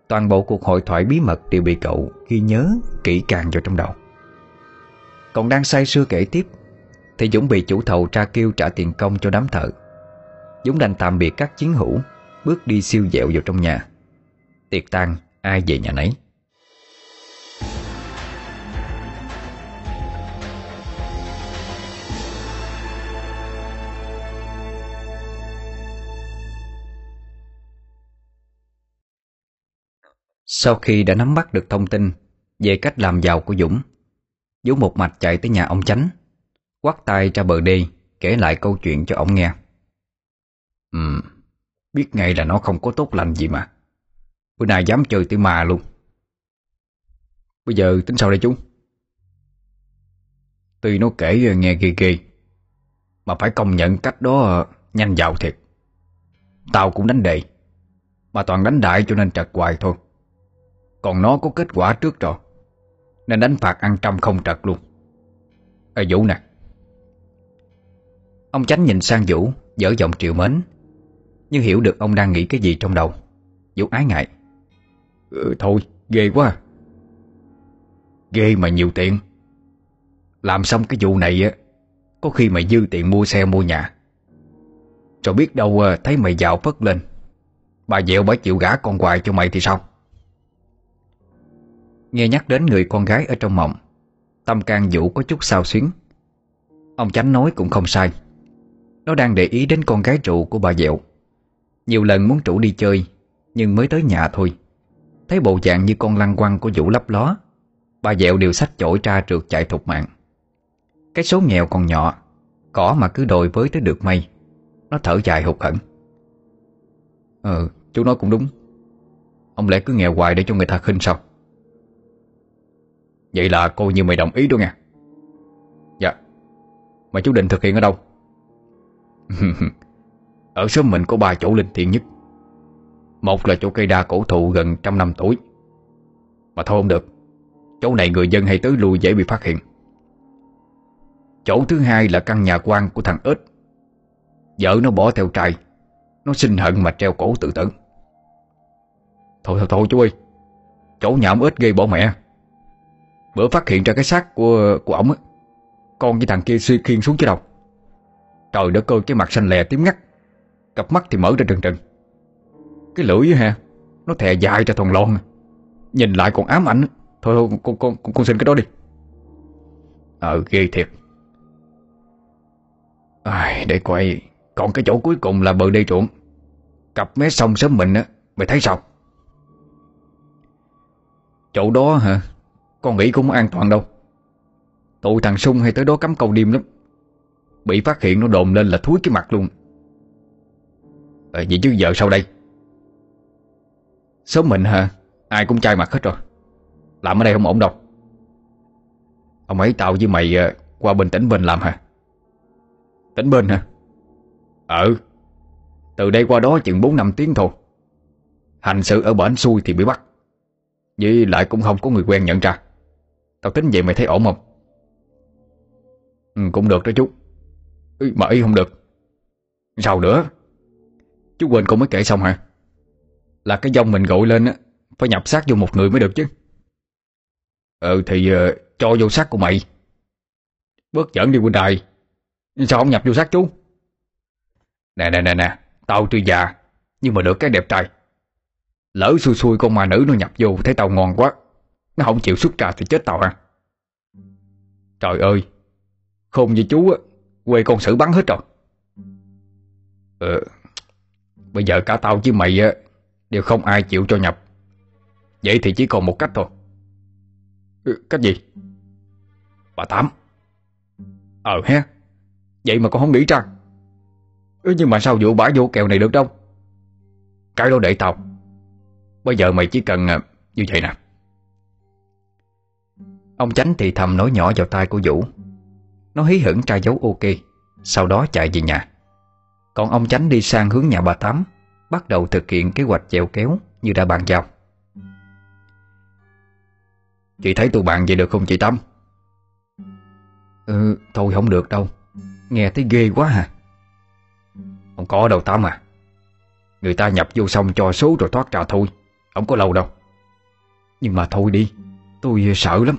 Toàn bộ cuộc hội thoại bí mật Đều bị cậu ghi nhớ kỹ càng vào trong đầu. Còn đang say sưa kể tiếp, Thì Dũng bị chủ thầu tra kêu trả tiền công cho đám thợ. Dũng đành tạm biệt các chiến hữu, Bước đi siêu dẹo vào trong nhà. Tiệc tan ai về nhà nấy. Sau khi đã nắm bắt được thông tin Về cách làm giàu của Dũng Dũng một mạch chạy tới nhà ông Chánh Quắt tay ra bờ đê Kể lại câu chuyện cho ông nghe. Ừ Biết ngay là nó không có tốt lành gì mà. Bữa nay dám chơi tới mà luôn. Bây giờ tính sao đây chú? Tuy nó kể nghe ghê ghê, Mà phải công nhận cách đó ờ, nhanh giàu thiệt. Tao cũng đánh đề Mà toàn đánh đại cho nên trật hoài thôi. Còn nó có kết quả trước rồi Nên đánh phạt ăn trăm không trật luôn. Ê Vũ nè. Ông Chánh nhìn sang Vũ, Dở giọng triệu mến. Nhưng hiểu được ông đang nghĩ cái gì trong đầu. Vũ ái ngại. Ừ, Thôi ghê quá. À. Ghê mà nhiều tiền. Làm xong cái vụ này á Có khi mày dư tiền mua xe mua nhà. Rồi biết đâu à, thấy mày giàu phất lên. Bà dẹo bà chịu gả con hoài cho mày thì sao? Nghe nhắc đến người con gái ở trong mộng Tâm can Vũ có chút sao xuyến. Ông Chánh nói cũng không sai. Nó đang để ý đến con gái trụ của bà Dẹo. Nhiều lần muốn trụ đi chơi Nhưng mới tới nhà thôi. Thấy bộ dạng như con lăng quăng của Vũ lấp ló Bà Dẹo đều sách chổi ra trượt chạy thục mạng. Cái số nghèo còn nhỏ Cỏ mà cứ đòi với tới được mây Nó thở dài hụt hẫng. Ừ, chú nói cũng đúng. Ông lẽ cứ nghèo hoài để cho người ta khinh sao? Vậy là cô như mày đồng ý đó nha. Dạ. Mà chú định thực hiện ở đâu? Ở xóm mình có ba chỗ linh thiêng nhất. Một là chỗ cây đa cổ thụ gần trăm năm tuổi. Mà thôi không được, Chỗ này người dân hay tới lui dễ bị phát hiện. Chỗ thứ hai là căn nhà quan của thằng ếch. Vợ nó bỏ theo trai, Nó sinh hận mà treo cổ tự tử. Thôi thôi thôi chú ơi, Chỗ nhà ông ếch gây bỏ mẹ. Bữa phát hiện ra cái xác của của ổng Con với thằng kia suy khiên xuống chứ đâu. Trời đất ơi, cái mặt xanh lè tím ngắt. Cặp mắt thì mở ra trừng trừng. Cái lưỡi ha Nó thè dài ra thòng lon. Nhìn lại còn ám ảnh. Thôi thôi con, con, con, con xin cái đó đi. Ờ ghê thiệt. À, Để coi. Còn cái chỗ cuối cùng là bờ đê ruộng, Cặp mé sông sớm mình á Mày thấy sao? Chỗ đó hả? Con nghĩ cũng an toàn đâu. Tụi thằng Sung hay tới đó cắm câu đêm lắm. Bị phát hiện nó đồn lên là thúi cái mặt luôn à, Vậy chứ giờ sau đây? Sớm mình hả? Ai cũng chai mặt hết rồi. Làm ở đây không ổn đâu. Ông ấy tao với mày ờ, qua bên tỉnh bên làm hả? Tỉnh bên hả? Ừ Từ đây qua đó chừng 4 năm tiếng thôi. Hành sự ở bển xuôi thì bị bắt. Với lại cũng không có người quen nhận ra. Tao tính vậy mày thấy ổn không? Ừ, Cũng được đó chú. Mà ý không được. Sao nữa? Chú quên con mới kể xong hả? Là cái dông mình gọi lên á Phải nhập xác vô một người mới được chứ. Ừ thì uh, cho vô xác của mày. Bớt giỡn đi huynh đài. Sao không nhập vô xác chú? Nè nè nè nè Tao tuy già Nhưng mà được cái đẹp trai. Lỡ xui xui con ma nữ nó nhập vô Thấy tao ngon quá Nó không chịu xuất ra thì chết tao à. Trời ơi Khôn như chú á Quê con xử bắn hết rồi. Ờ Bây giờ cả tao với mày á Đều không ai chịu cho nhập. Vậy thì chỉ còn một cách thôi. Ừ, Cách gì? Bà Tám. Ờ ha Vậy mà con không nghĩ ra. Ừ, Nhưng mà sao vụ bả vô kèo này được đâu? Cái đó để tao. Bây giờ mày chỉ cần à, như vậy nè. Ông Chánh thì thầm nói nhỏ vào tai của Vũ. Nó hí hửng tra dấu ok Sau đó chạy về nhà. Còn ông Chánh đi sang hướng nhà bà Tám, Bắt đầu thực hiện kế hoạch chèo kéo Như đã bàn giao. Chị thấy tụi bạn vậy được không chị Tâm Ừ thôi không được đâu. Nghe thấy ghê quá hả Không có đâu Tám à. Người ta nhập vô xong cho số rồi thoát ra thôi. Không có lâu đâu. Nhưng mà thôi đi, Tôi sợ lắm.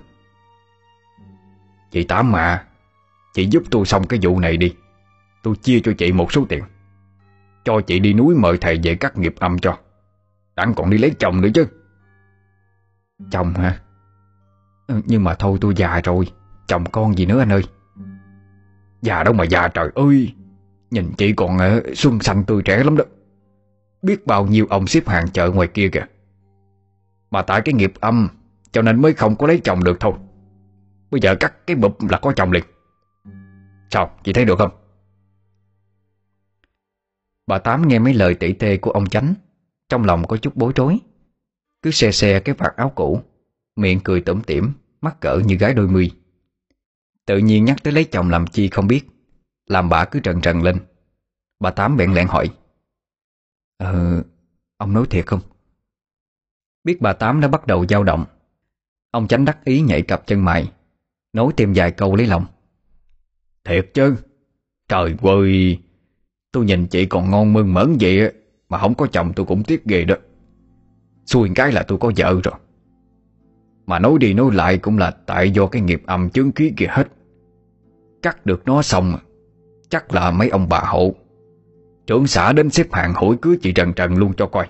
Chị Tám mà Chị giúp tôi xong cái vụ này đi. Tôi chia cho chị một số tiền. Cho chị đi núi mời thầy về cắt nghiệp âm cho. Đặng còn đi lấy chồng nữa chứ. Chồng hả? Ừ, nhưng mà thôi tôi già rồi. Chồng con gì nữa anh ơi? Già đâu mà già trời ơi. Nhìn chị còn uh, xuân xanh tươi trẻ lắm đó. Biết bao nhiêu ông xếp hàng chợ ngoài kia kìa. Mà tại cái nghiệp âm Cho nên mới không có lấy chồng được thôi. Bây giờ cắt cái bụp là có chồng liền. Sao? Chị thấy được không? Bà Tám nghe mấy lời tỉ tê của ông Chánh Trong lòng có chút bối rối. Cứ xe xe cái vạt áo cũ Miệng cười tủm tỉm Mắt cỡ như gái đôi mươi. Tự nhiên nhắc tới lấy chồng làm chi không biết Làm bà cứ trần trần lên. Bà Tám bèn lẹn hỏi Ờ, ông nói thiệt không? Biết bà Tám đã bắt đầu dao động Ông Chánh đắc ý nhảy cặp chân mày Nói thêm vài câu lấy lòng. Thiệt chứ Trời ơi Tôi nhìn chị còn ngon mơn mởn vậy Mà không có chồng tôi cũng tiếc ghê đó. Xui cái là tôi có vợ rồi. Mà nói đi nói lại cũng là Tại do cái nghiệp âm chứng khí kia hết. Cắt được nó xong, Chắc là mấy ông bà hộ Trưởng xã đến xếp hạng hỏi cưới chị Trần Trần luôn cho coi.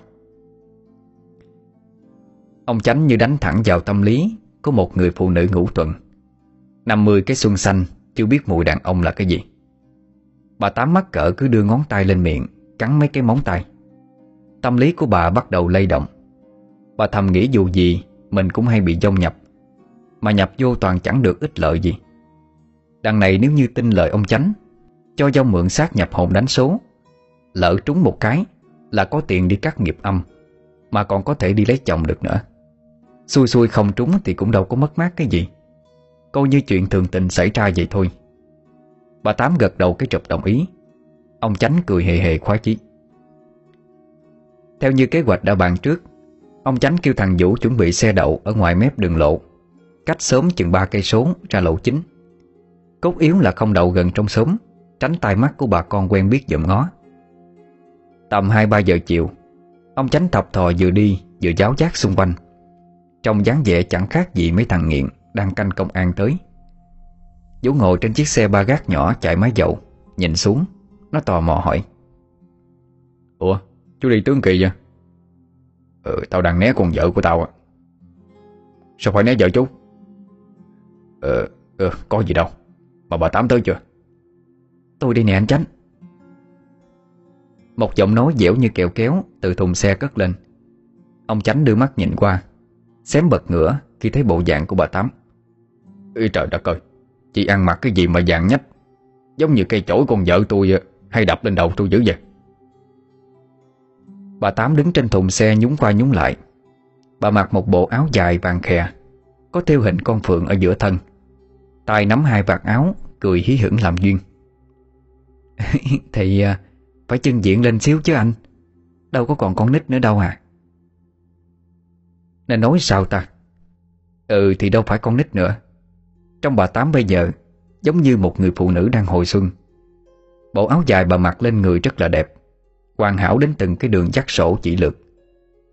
Ông Chánh như đánh thẳng vào tâm lý Của một người phụ nữ ngủ tuần. Năm mươi cái xuân xanh, Chưa biết mùi đàn ông là cái gì. Bà Tám mắc cỡ cứ đưa ngón tay lên miệng, Cắn mấy cái móng tay. Tâm lý của bà bắt đầu lay động. Bà thầm nghĩ dù gì, Mình cũng hay bị dông nhập. Mà nhập vô toàn chẳng được ích lợi gì. Đằng này nếu như tin lời ông Chánh, Cho dông mượn xác nhập hồn đánh số, Lỡ trúng một cái Là có tiền đi cắt nghiệp âm, Mà còn có thể đi lấy chồng được nữa. Xui xui không trúng thì cũng đâu có mất mát cái gì. Coi như chuyện thường tình xảy ra vậy thôi. Bà Tám gật đầu cái trục đồng ý. Ông Chánh cười hề hề khoái chí. Theo như kế hoạch đã bàn trước, Ông Chánh kêu thằng Vũ chuẩn bị xe đậu Ở ngoài mép đường lộ. Cách sớm chừng ba cây số ra lộ chính. Cốt yếu là không đậu gần trong sớm Tránh tai mắt của bà con quen biết dòm ngó. Tầm 2-3 giờ chiều, Ông Chánh thập thò vừa đi Vừa giáo giác xung quanh. Trong dáng vẻ chẳng khác gì mấy thằng nghiện Đang canh công an tới. Vũ ngồi trên chiếc xe ba gác nhỏ chạy máy dầu Nhìn xuống Nó tò mò hỏi. Ủa chú đi tướng kỳ vậy? Ừ tao đang né con vợ của tao à Sao phải né vợ chú? Ờ ừ, có gì đâu. Mà bà Tám tới chưa? Tôi đi nè anh Chánh. Một giọng nói dẻo như kẹo kéo Từ thùng xe cất lên. Ông Chánh đưa mắt nhìn qua Xém bật ngửa khi thấy bộ dạng của bà Tám. Ý trời đất ơi Chị ăn mặc cái gì mà dạng nhách? Giống như cây chổi con vợ tôi Hay đập lên đầu tôi dữ vậy? Bà Tám đứng trên thùng xe nhúng qua nhúng lại. Bà mặc một bộ áo dài vàng khè, Có theo hình con phượng ở giữa thân. Tay nắm hai vạt áo, Cười hí hửng làm duyên. Thì à, Phải chân diện lên xíu chứ anh. Đâu có còn con nít nữa đâu à. Nên nói sao ta? Ừ thì đâu phải con nít nữa. Trong bà Tám bây giờ, Giống như một người phụ nữ đang hồi xuân. Bộ áo dài bà mặc lên người rất là đẹp, Hoàn hảo đến từng cái đường dắt sổ chỉ lược.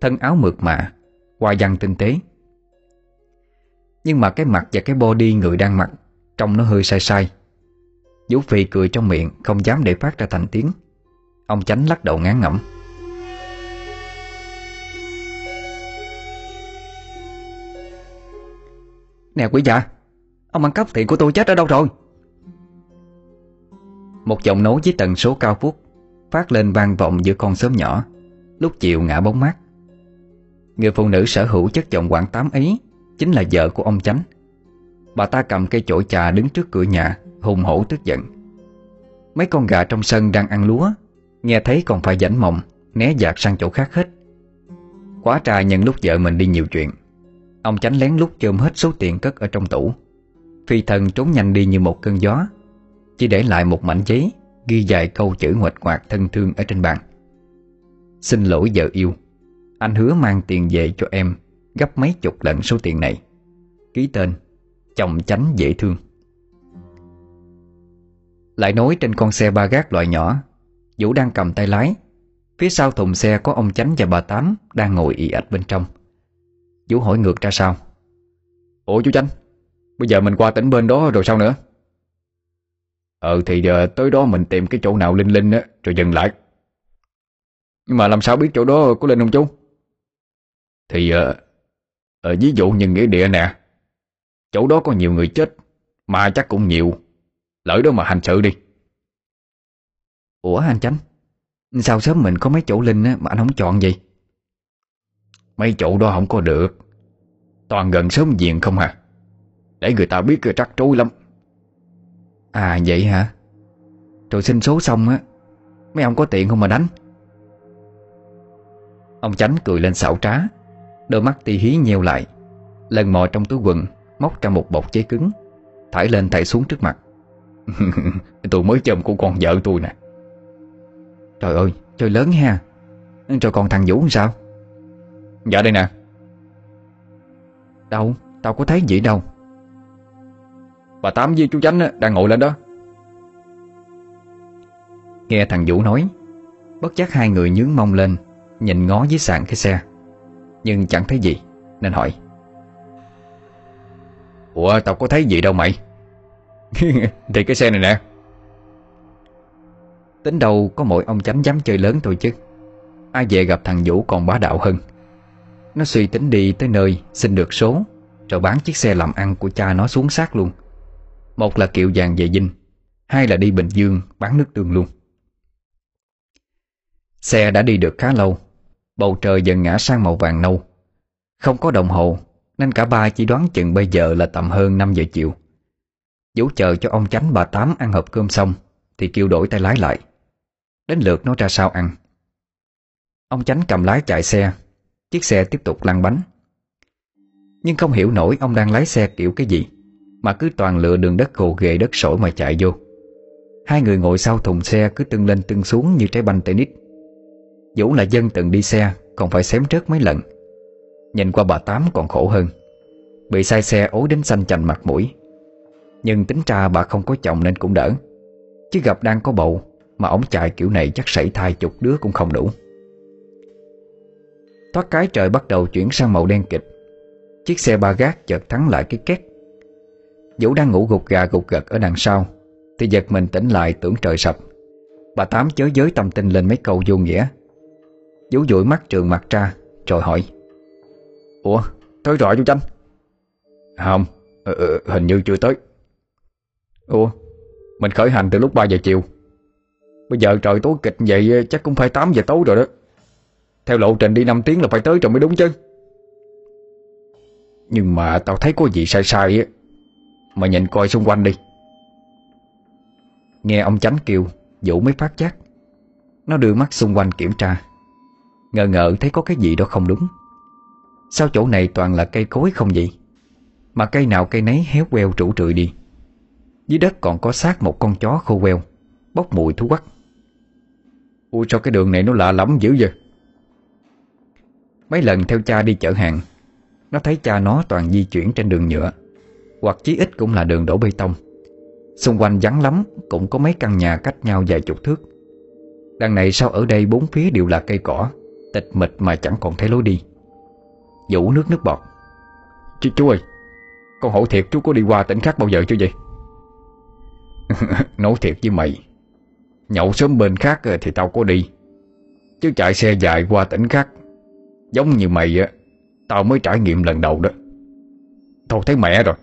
Thân áo mượt mà, Hoa văn tinh tế. Nhưng mà cái mặt và cái body người đang mặc, Trông nó hơi sai sai. Vũ Phi cười trong miệng, Không dám để phát ra thành tiếng. Ông Chánh lắc đầu ngán ngẩm. Nè quý già Ông ăn cắp tiền của tôi chết ở đâu rồi? Một giọng nói với tần số cao phút Phát lên vang vọng giữa con sớm nhỏ. Lúc chiều ngã bóng mát. Người phụ nữ sở hữu chất giọng quảng tám ấy Chính là vợ của ông Chánh. Bà ta cầm cây chổi trà đứng trước cửa nhà, Hùng hổ tức giận. Mấy con gà trong sân đang ăn lúa, Nghe thấy còn phải dãnh mộng Né dạt sang chỗ khác hết. Quá trà nhận lúc vợ mình đi nhiều chuyện. Ông Chánh lén lút chôm hết số tiền cất ở trong tủ. Phi thần trốn nhanh đi như một cơn gió. Chỉ để lại một mảnh giấy, Ghi vài câu chữ ngoạch ngoạc thân thương ở trên bàn. Xin lỗi vợ yêu, Anh hứa mang tiền về cho em, Gấp mấy chục lần số tiền này. Ký tên, Chồng chánh dễ thương. Lại nói trên con xe ba gác loại nhỏ, Vũ đang cầm tay lái. Phía sau thùng xe có ông Chánh và bà Tám Đang ngồi ị ạch bên trong. Vũ hỏi ngược ra sao? Ủa chú Chánh? Bây giờ mình qua tỉnh bên đó rồi sao nữa? Ờ thì giờ tới đó mình tìm cái chỗ nào linh linh á Rồi dừng lại. Nhưng mà làm sao biết chỗ đó có linh không chú? Thì ờ, ờ, Ví dụ như nghĩa địa nè. Chỗ đó có nhiều người chết Mà chắc cũng nhiều. Lỡ đó mà hành sự đi. Ủa anh Chánh Sao sớm mình có mấy chỗ linh á, mà anh không chọn gì Mấy chỗ đó không có được. Toàn gần sớm diện không hả Để người ta biết rắc rối lắm. À vậy hả? Rồi xin số xong á Mấy ông có tiền không mà đánh? Ông Chánh cười lên xạo trá Đôi mắt ti hí nheo lại. Lần mò trong túi quần Móc ra một bọc giấy cứng Thải lên thải xuống trước mặt. Tôi mới chồng của con vợ tôi nè. Trời ơi chơi lớn ha. Rồi còn thằng Vũ sao? Dạ đây nè. Đâu? Tao có thấy gì đâu Bà Tám với chú Chánh đang ngồi lên đó. Nghe thằng Vũ nói, Bất giác hai người nhướng mông lên, Nhìn ngó dưới sàn cái xe. Nhưng chẳng thấy gì, Nên hỏi. Ủa, tao có thấy gì đâu mày? Thì cái xe này nè. Tính đâu có mỗi ông chánh dám chơi lớn thôi chứ. Ai về gặp thằng Vũ còn bá đạo hơn. Nó suy tính đi tới nơi, Xin được số, Rồi bán chiếc xe làm ăn của cha nó xuống sát luôn. Một là kiệu vàng về dinh, Hai là đi Bình Dương bán nước tương luôn. Xe đã đi được khá lâu, Bầu trời dần ngã sang màu vàng nâu. Không có đồng hồ, Nên cả ba chỉ đoán chừng bây giờ là tầm hơn 5 giờ chiều. Vũ chờ cho ông chánh bà Tám ăn hộp cơm xong, Thì kêu đổi tay lái lại. Đến lượt nó ra sao ăn. Ông chánh cầm lái chạy xe, Chiếc xe tiếp tục lăn bánh. Nhưng không hiểu nổi ông đang lái xe kiểu cái gì. Mà cứ toàn lựa đường đất gồ ghề đất sỏi mà chạy vô. Hai người ngồi sau thùng xe cứ tưng lên tưng xuống như trái banh tennis. Vũ là dân từng đi xe, Còn phải xém trớt mấy lần. Nhìn qua bà Tám còn khổ hơn. Bị sai xe ối đến xanh chành mặt mũi. Nhưng tính ra bà không có chồng nên cũng đỡ. Chứ gặp đang có bầu, Mà ổng chạy kiểu này chắc sảy thai chục đứa cũng không đủ. Thoát cái trời bắt đầu chuyển sang màu đen kịch. Chiếc xe ba gác chợt thắng lại cái két. Vũ đang ngủ gục gà gục gật ở đằng sau. Thì giật mình tỉnh lại tưởng trời sập. Bà Tám chớ giới tâm tình lên mấy câu vô nghĩa. Vũ dụi mắt trường mặt ra Rồi hỏi. Ủa tới rồi chú Chanh Không ừ, ừ, Hình như chưa tới. Ủa Mình khởi hành từ lúc 3 giờ chiều. Bây giờ trời tối kịch vậy chắc cũng phải 8 giờ tối rồi đó. Theo lộ trình đi 5 tiếng là phải tới rồi mới đúng chứ. Nhưng mà tao thấy có gì sai sai á. Mà nhìn coi xung quanh đi. Nghe ông chánh kêu, Vũ mới phát giác. Nó đưa mắt xung quanh kiểm tra. Ngờ ngợ thấy có cái gì đó không đúng. Sao chỗ này toàn là cây cối không vậy? Mà cây nào cây nấy héo queo trụ trụi đi. Dưới đất còn có xác một con chó khô queo, Bốc mùi thú quắc. Ui, sao cái đường này nó lạ lắm dữ vậy? Mấy lần theo cha đi chở hàng, Nó thấy cha nó toàn di chuyển trên đường nhựa. Hoặc chí ít cũng là đường đổ bê tông. Xung quanh vắng lắm Cũng có mấy căn nhà cách nhau vài chục thước. Đằng này sao ở đây bốn phía đều là cây cỏ Tịch mịch mà chẳng còn thấy lối đi. Vũ nước nước bọt. Chú, chú ơi Con hỏi thiệt chú có đi qua tỉnh khác bao giờ chưa vậy? Nói thiệt với mày Nhậu sớm bên khác thì tao có đi. Chứ chạy xe dài qua tỉnh khác Giống như mày á Tao mới trải nghiệm lần đầu đó. Thôi thấy mẹ rồi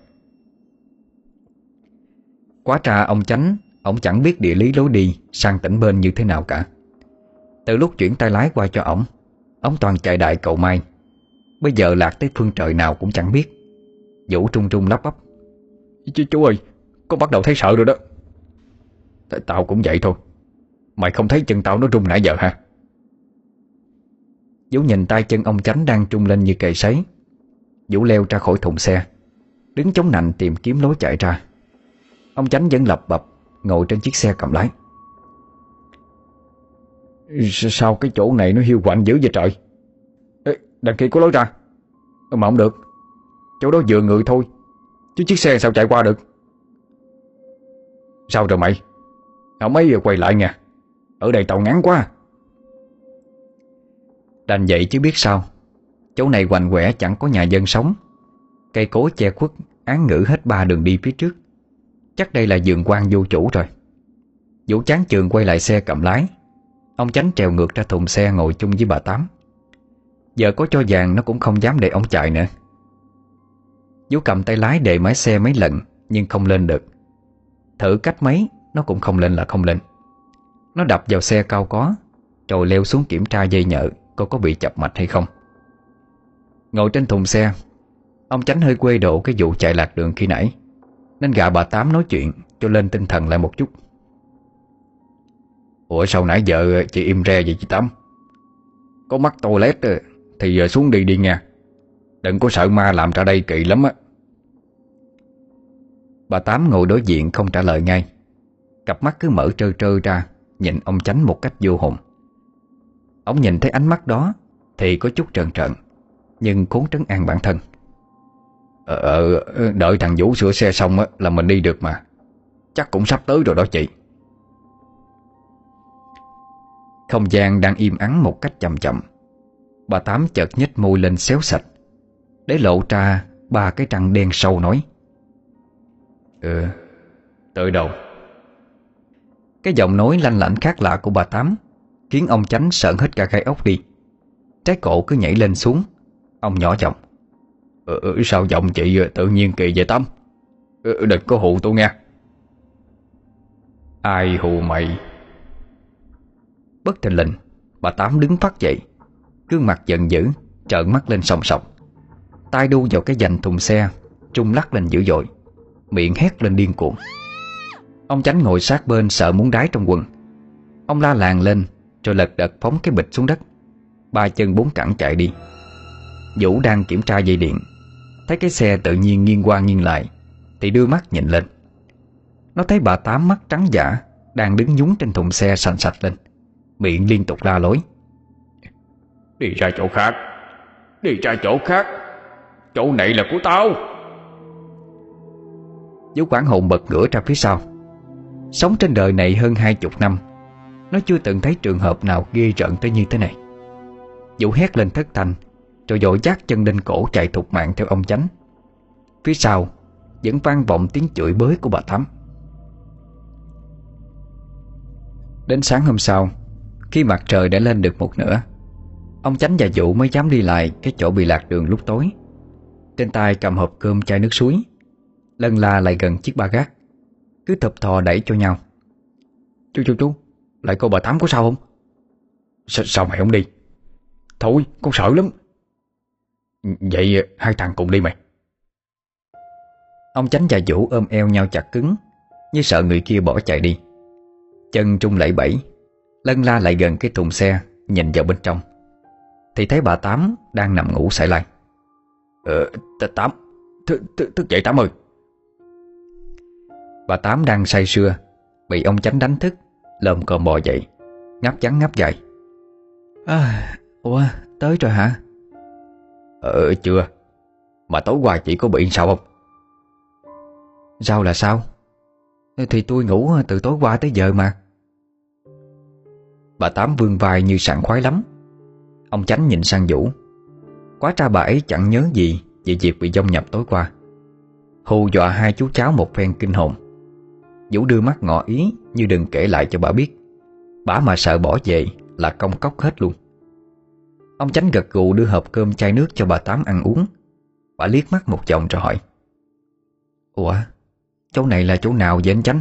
Quá tra ông chánh Ông chẳng biết địa lý lối đi Sang tỉnh bên như thế nào cả. Từ lúc chuyển tay lái qua cho ổng Ông toàn chạy đại cầu mai Bây giờ lạc tới phương trời nào cũng chẳng biết. Vũ trung trung lắp bắp. Chú, chú ơi Con bắt đầu thấy sợ rồi đó. Tao cũng vậy thôi. Mày không thấy chân tao nó rung nãy giờ hả? Vũ nhìn tay chân ông chánh đang trung lên như cày sấy. Vũ leo ra khỏi thùng xe Đứng chống nạnh tìm kiếm lối chạy ra Ông chánh vẫn lập bập Ngồi trên chiếc xe cầm lái. Sao cái chỗ này nó hiu quạnh dữ vậy trời? Ê, Đằng kia có lối ra. Ờ, mà không được. Chỗ đó vừa người thôi Chứ chiếc xe sao chạy qua được? Sao rồi mày? Không mấy giờ quay lại nha Ở đây tàu ngắn quá. Đành vậy chứ biết sao. Chỗ này hoành quẻ chẳng có nhà dân sống. Cây cối che khuất Án ngữ hết ba đường đi phía trước. Chắc đây là giường quan vô chủ rồi. Vũ chán trường quay lại xe cầm lái. Ông tránh trèo ngược ra thùng xe ngồi chung với bà Tám. Giờ có cho vàng nó cũng không dám để ông chạy nữa. Vũ cầm tay lái để máy xe mấy lần, Nhưng không lên được. Thử cách mấy, Nó cũng không lên là không lên. Nó đập vào xe cao có, Rồi leo xuống kiểm tra dây nhợ, Coi có bị chập mạch hay không. Ngồi trên thùng xe, Ông tránh hơi quê độ cái vụ chạy lạc đường khi nãy. Nên gạ bà Tám nói chuyện, Cho lên tinh thần lại một chút. Ủa, sao nãy giờ chị im re vậy chị Tám? Có mắc toilet à, Thì giờ xuống đi đi nha. Đừng có sợ ma làm ra đây kỳ lắm á. Bà Tám ngồi đối diện không trả lời ngay. Cặp mắt cứ mở trơ trơ ra, Nhìn ông chánh một cách vô hồn. Ông nhìn thấy ánh mắt đó Thì có chút trần trợn, Nhưng cố trấn an bản thân. Ờ, ờ, Đợi thằng Vũ sửa xe xong á, là mình đi được mà. Chắc cũng sắp tới rồi đó chị. Không gian đang im ắng một cách chậm chậm. Bà Tám chợt nhếch môi lên xéo sạch Để lộ ra ba cái răng đen sâu nói. Ừ Tới đâu? Cái giọng nói lanh lảnh khác lạ của bà Tám Khiến ông chánh sợn hết cả gai ốc đi. Trái cổ cứ nhảy lên xuống Ông nhỏ giọng ừ, Sao giọng chị ờ, tự nhiên kỳ vậy Tâm? Ừ, Đừng có hù tôi nghe Ai hù mày? Bất thình lình Bà Tám đứng phát dậy. Gương mặt giận dữ Trợn mắt lên sòng sọc. Tay đu vào cái dành thùng xe Trung lắc lên dữ dội. Miệng hét lên điên cuồng. Ông tránh ngồi sát bên sợ muốn đái trong quần. Ông la làng lên Rồi lật đật phóng cái bịch xuống đất. Ba chân bốn cẳng chạy đi. Vũ đang kiểm tra dây điện. Thấy cái xe tự nhiên nghiêng qua nghiêng lại Thì đưa mắt nhìn lên. Nó thấy bà Tám mắt trắng giả Đang đứng nhúng trên thùng xe sành sạch lên Miệng liên tục la lối. Đi ra chỗ khác Đi ra chỗ khác Chỗ này là của tao. Dấu quán hồn bật ngửa ra phía sau. Sống trên đời này hơn hai chục năm Nó chưa từng thấy trường hợp nào ghê rợn tới như thế này. Vũ hét lên thất thanh rồi dội dắt chân lên cổ chạy thục mạng theo ông chánh. Phía sau, Vẫn vang vọng tiếng chửi bới của bà Thắm. Đến sáng hôm sau, Khi mặt trời đã lên được một nửa, Ông chánh và Vũ mới dám đi lại Cái chỗ bị lạc đường lúc tối. Trên tay cầm hộp cơm chai nước suối lần la lại gần chiếc ba gác, Cứ thập thò đẩy cho nhau. Chú chú chú, Lại cô bà Tám có sao không? Sa Sao mày không đi? Thôi, con sợ lắm. Vậy hai thằng cùng đi mày. Ông Chánh và Vũ ôm eo nhau chặt cứng Như sợ người kia bỏ chạy đi. Chân trung lẫy bẫy Lân la lại gần cái thùng xe Nhìn vào bên trong. Thì thấy bà Tám đang nằm ngủ sải lai. Ờ, Tám Thức, thức, thức dậy Tám ơi. Bà Tám đang say sưa Bị ông Chánh đánh thức Lồm cồm bò dậy Ngáp trắng ngáp dài. À, Ủa tới rồi hả Ờ chưa. Mà tối qua chị có bị sao không? Sao là sao? Thì tôi ngủ từ tối qua tới giờ mà. Bà Tám vương vai như sảng khoái lắm. Ông Chánh nhìn sang Vũ. Quá ra bà ấy chẳng nhớ gì Về việc bị dông nhập tối qua. Hù dọa hai chú cháu một phen kinh hồn. Vũ đưa mắt ngỏ ý Như đừng kể lại cho bà biết. Bà mà sợ bỏ về là công cốc hết luôn Ông Chánh gật gù đưa hộp cơm chai nước cho bà Tám ăn uống. Bà liếc mắt một vòng rồi hỏi Ủa Chỗ này là chỗ nào vậy anh Chánh?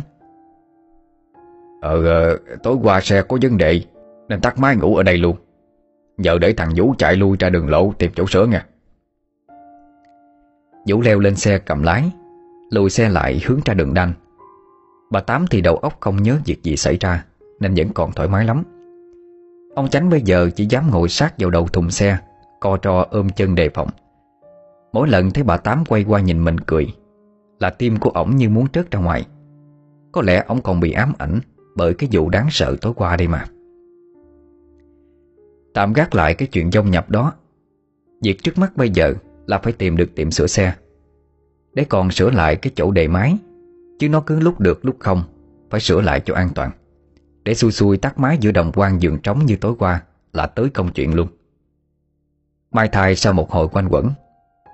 Ờ, ờ Tối qua xe có vấn đề Nên tắt máy ngủ ở đây luôn. Giờ để thằng Vũ chạy lui ra đường lộ Tìm chỗ sửa nha Vũ leo lên xe cầm lái Lùi xe lại hướng ra đường đanh. Bà Tám thì đầu óc không nhớ việc gì xảy ra Nên vẫn còn thoải mái lắm. Ông Chánh bây giờ chỉ dám ngồi sát vào đầu thùng xe, Co trò ôm chân đề phòng. Mỗi lần thấy bà Tám quay qua nhìn mình cười, Là tim của ổng như muốn trớt ra ngoài. Có lẽ ổng còn bị ám ảnh Bởi cái vụ đáng sợ tối qua đây mà. Tạm gác lại cái chuyện dông nhập đó, Việc trước mắt bây giờ Là phải tìm được tiệm sửa xe. Để còn sửa lại cái chỗ đề máy Chứ nó cứ lúc được lúc không, Phải sửa lại cho an toàn. Để xui xui tắt máy giữa đồng quan giường trống như tối qua Là tới công chuyện luôn. Mai thai sau một hồi quanh quẩn,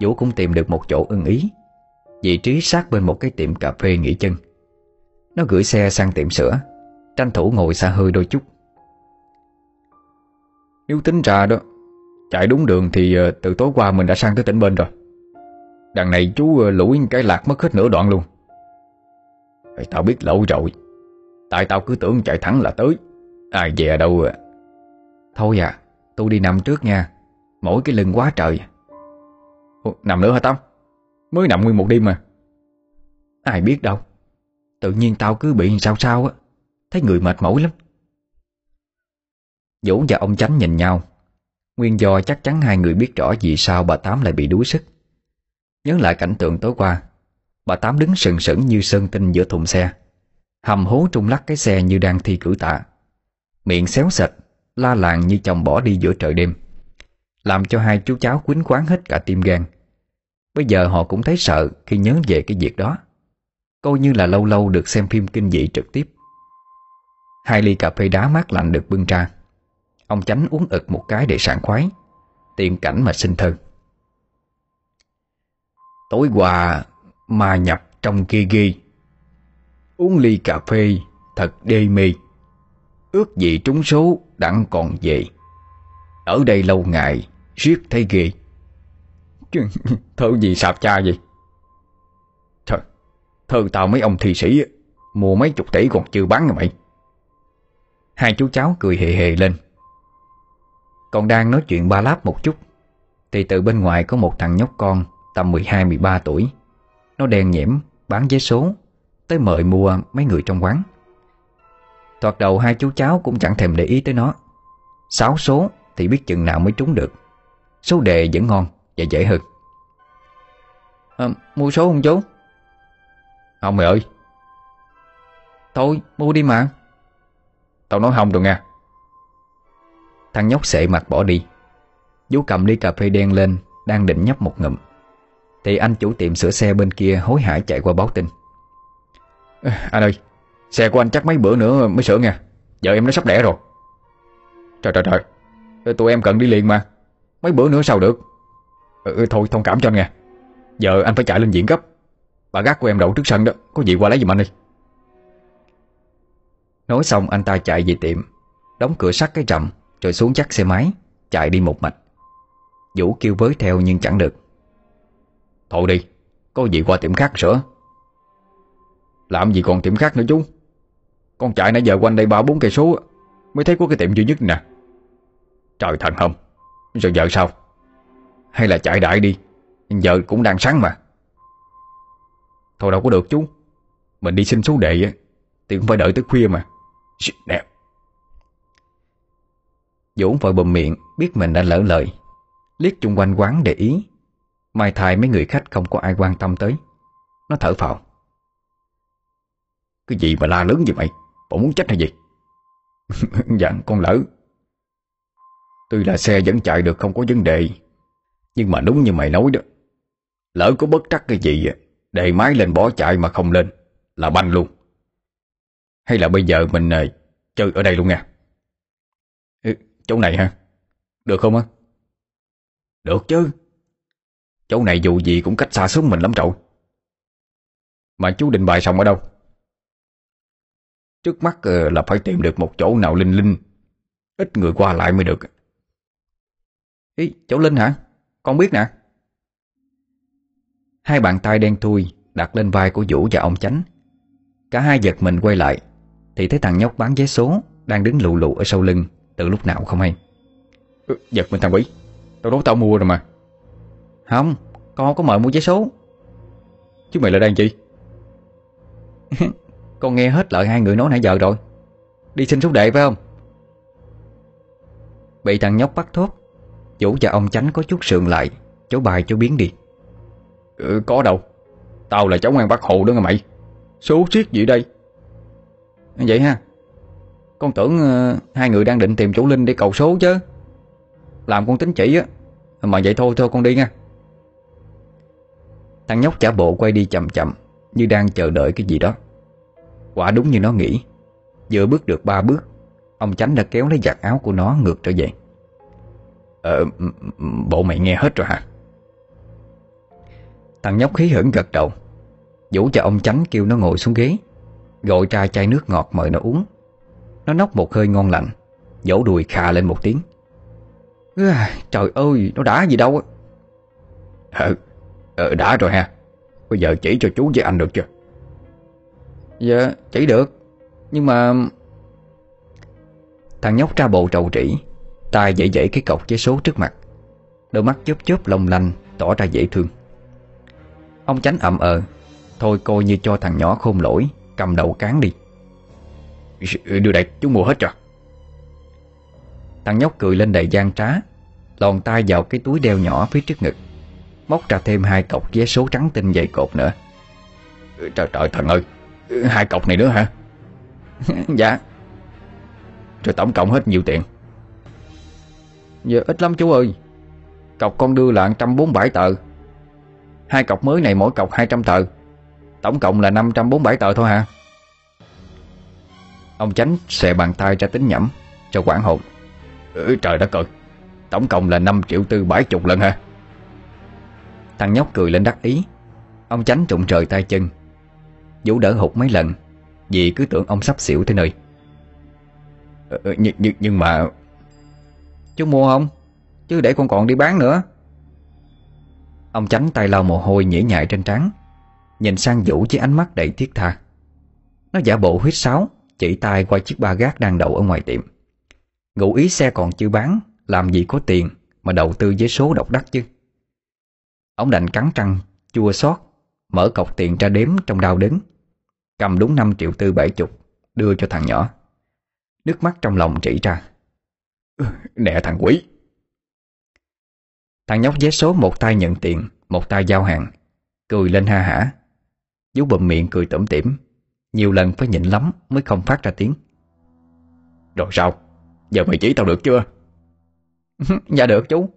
Vũ cũng tìm được một chỗ ưng ý. Vị trí sát bên một cái tiệm cà phê nghỉ chân. Nó gửi xe sang tiệm sữa, Tranh thủ ngồi xa hơi đôi chút. Nếu tính ra đó, Chạy đúng đường thì ờ, từ tối qua mình đã sang tới tỉnh bên rồi. Đằng này chú ờ, lủi cái lạc mất hết nửa đoạn luôn. Tao biết lỗi rồi. Tại tao cứ tưởng chạy thẳng là tới. Ai về đâu à. Thôi à Tôi đi nằm trước nha. Mỗi cái lưng quá trời. Ủa, Nằm nữa hả Tâm Mới nằm nguyên một đêm mà. Ai biết đâu. Tự nhiên tao cứ bị sao sao á. Thấy người mệt mỏi lắm. Vũ và ông Chánh nhìn nhau. Nguyên do chắc chắn hai người biết rõ vì sao bà Tám lại bị đuối sức. Nhớ lại cảnh tượng tối qua Bà Tám đứng sừng sững như sơn tinh giữa thùng xe. Hầm hố trung lắc cái xe như đang thi cử tạ. Miệng xéo sạch La làng như chồng bỏ đi giữa trời đêm. Làm cho hai chú cháu quýnh quán hết cả tim gan. Bây giờ họ cũng thấy sợ Khi nhớ về cái việc đó. Coi như là lâu lâu được xem phim kinh dị trực tiếp. Hai ly cà phê đá mát lạnh được bưng ra. Ông chánh uống ực một cái để sảng khoái Tiện cảnh mà sinh thơ. Tối qua, ma nhập trong kia ghi Uống ly cà phê, thật đê mê. Ước gì trúng số đặng còn về. Ở đây lâu ngày, Riết thấy ghê. Thơ gì sạp cha gì Trời Thơ tao mấy ông thi sĩ Mua mấy chục tỷ còn chưa bán rồi mày. Hai chú cháu cười hề hề lên. Còn đang nói chuyện ba láp một chút, Thì từ bên ngoài có một thằng nhóc con Tầm 12-13 tuổi. Nó đen nhiễm bán vé số. Tới mời mua mấy người trong quán. Thoạt đầu hai chú cháu cũng chẳng thèm để ý tới nó. Sáu số thì biết chừng nào mới trúng được. Số đề vẫn ngon và dễ hơn. À, Mua số không chú? Không mày ơi. Thôi mua đi mà. Tao nói không rồi nha. Thằng nhóc sệ mặt bỏ đi. Vũ cầm ly cà phê đen lên Đang định nhấp một ngụm. Thì anh chủ tiệm sửa xe bên kia hối hả chạy qua báo tin anh ơi Xe của anh chắc mấy bữa nữa mới sửa nha. Vợ em nó sắp đẻ rồi. Trời trời trời. Tụi em cần đi liền mà. Mấy bữa nữa sao được? Ừ, Thôi thông cảm cho anh nha Giờ anh phải chạy lên diễn gấp. Bà gác của em đậu trước sân đó. Có gì qua lấy giùm anh đi. Nói xong anh ta chạy về tiệm. Đóng cửa sắt cái trầm Rồi xuống chắc xe máy Chạy đi một mạch. Vũ kêu với theo nhưng chẳng được. Thôi đi Có gì qua tiệm khác sửa. Làm gì còn tiệm khác nữa chú? Con chạy nãy giờ quanh đây ba bốn cây số Mới thấy có cái tiệm duy nhất nè. Trời thần không Rồi giờ sao? Hay là chạy đại đi Giờ cũng đang sáng mà. Thôi đâu có được chú, Mình đi xin số đệ. Thì cũng phải đợi tới khuya mà. Nè. Dũng vội bầm miệng, Biết mình đã lỡ lời. Liếc chung quanh quán để ý, Mai thai mấy người khách không có ai quan tâm tới. Nó thở phào. Cái gì mà la lớn vậy? Mày Bộ muốn chết hay gì? Dạ con lỡ. Tuy là xe vẫn chạy được không có vấn đề. Nhưng mà đúng như mày nói đó Lỡ có bất trắc cái gì Đề máy lên bỏ chạy mà không lên Là banh luôn. Hay là bây giờ mình này, chơi ở đây luôn nha. Ừ, Chỗ này ha Được không á? Được chứ. Chỗ này dù gì cũng cách xa xuống mình lắm trội Mà chú định bài xong ở đâu? Trước mắt ờ, là phải tìm được một chỗ nào linh linh. Ít người qua lại mới được. Ý, chỗ Linh hả? Con biết nè. Hai bàn tay đen thui đặt lên vai của Vũ và ông Chánh. Cả hai giật mình quay lại Thì thấy thằng nhóc bán vé số Đang đứng lù lù ở sau lưng Từ lúc nào không hay. Ừ, Giật mình thằng quỷ. Tao nói tao mua rồi mà. Không, con có mời mua vé số. Chứ mày là đang chi? Con nghe hết lời hai người nói nãy giờ rồi. Đi xin số đệ phải không? Bị thằng nhóc bắt thốt Vũ và ông Chánh có chút sượng lại Chỗ bài chỗ biến đi. Ừ, Có đâu. Tao là cháu ngoan bác hộ đó nghe mày. Số siết gì đây? Vậy ha. Con tưởng uh, hai người đang định tìm chủ Linh để cầu số chứ. Làm con tính chỉ á Mà vậy thôi thôi con đi nha. Thằng nhóc trả bộ quay đi chậm chậm Như đang chờ đợi cái gì đó Quả đúng như nó nghĩ. Vừa bước được ba bước Ông Chánh đã kéo lấy giặt áo của nó ngược trở về. Ờ, bộ mày nghe hết rồi hả? Thằng nhóc khí hưởng gật đầu Vũ cho ông Chánh kêu nó ngồi xuống ghế Gọi ra chai nước ngọt mời nó uống. Nó nốc một hơi ngon lành Vỗ đùi khà lên một tiếng. À, Trời ơi Nó đã gì đâu Ờ, ờ đã rồi ha. Bây giờ chỉ cho chú với anh được chưa? Dạ chỉ được. Nhưng mà Thằng nhóc ra bộ trầu trĩ, tay dậy dậy cái cọc giấy số trước mặt. Đôi mắt chớp chớp long lanh, Tỏ ra dễ thương. Ông tránh ậm ờ Thôi coi như cho thằng nhỏ khôn lỗi, Cầm đầu cán đi. Đưa đây chú mua hết rồi. Thằng nhóc cười lên đầy gian trá, Lòn tay vào cái túi đeo nhỏ phía trước ngực, Móc ra thêm hai cọc vé số trắng tinh dày cột nữa. Trời trời thần ơi. Hai cọc này nữa hả? Dạ. Rồi tổng cộng hết nhiều tiền? Giờ ít lắm chú ơi. Cọc con đưa là 147 tờ. Hai cọc mới này mỗi cọc 200 tờ. Tổng cộng là 547 tờ thôi hả? Ông Chánh xòe bàn tay ra tính nhẩm Cho quảng hồn. Ừ, Trời đất ơi. Tổng cộng là 5 triệu tư bảy chục lần hả? Thằng nhóc cười lên đắc ý. Ông Chánh trụng trời tay chân Vũ đỡ hụt mấy lần Vì cứ tưởng ông sắp xỉu thế nơi ừ, ờ, ờ, nhưng, nhưng, nhưng mà Chú mua không? Chứ để con còn đi bán nữa. Ông tránh tay lau mồ hôi nhễ nhại trên trán Nhìn sang Vũ với ánh mắt đầy thiết tha. Nó giả bộ huyết sáo Chỉ tay qua chiếc ba gác đang đậu ở ngoài tiệm. Ngụ ý xe còn chưa bán Làm gì có tiền Mà đầu tư với số độc đắc chứ. Ông đành cắn trăng Chua xót Mở cọc tiền ra đếm trong đau đớn Cầm đúng 5 triệu tư bảy chục, Đưa cho thằng nhỏ. Nước mắt trong lòng chỉ ra. Ừ, nè thằng quý Thằng nhóc vé số một tay nhận tiền, Một tay giao hàng, Cười lên ha hả. Vú bụm miệng cười tủm tỉm, Nhiều lần phải nhịn lắm mới không phát ra tiếng. Rồi sao? Giờ mày chỉ tao được chưa? Dạ được chú.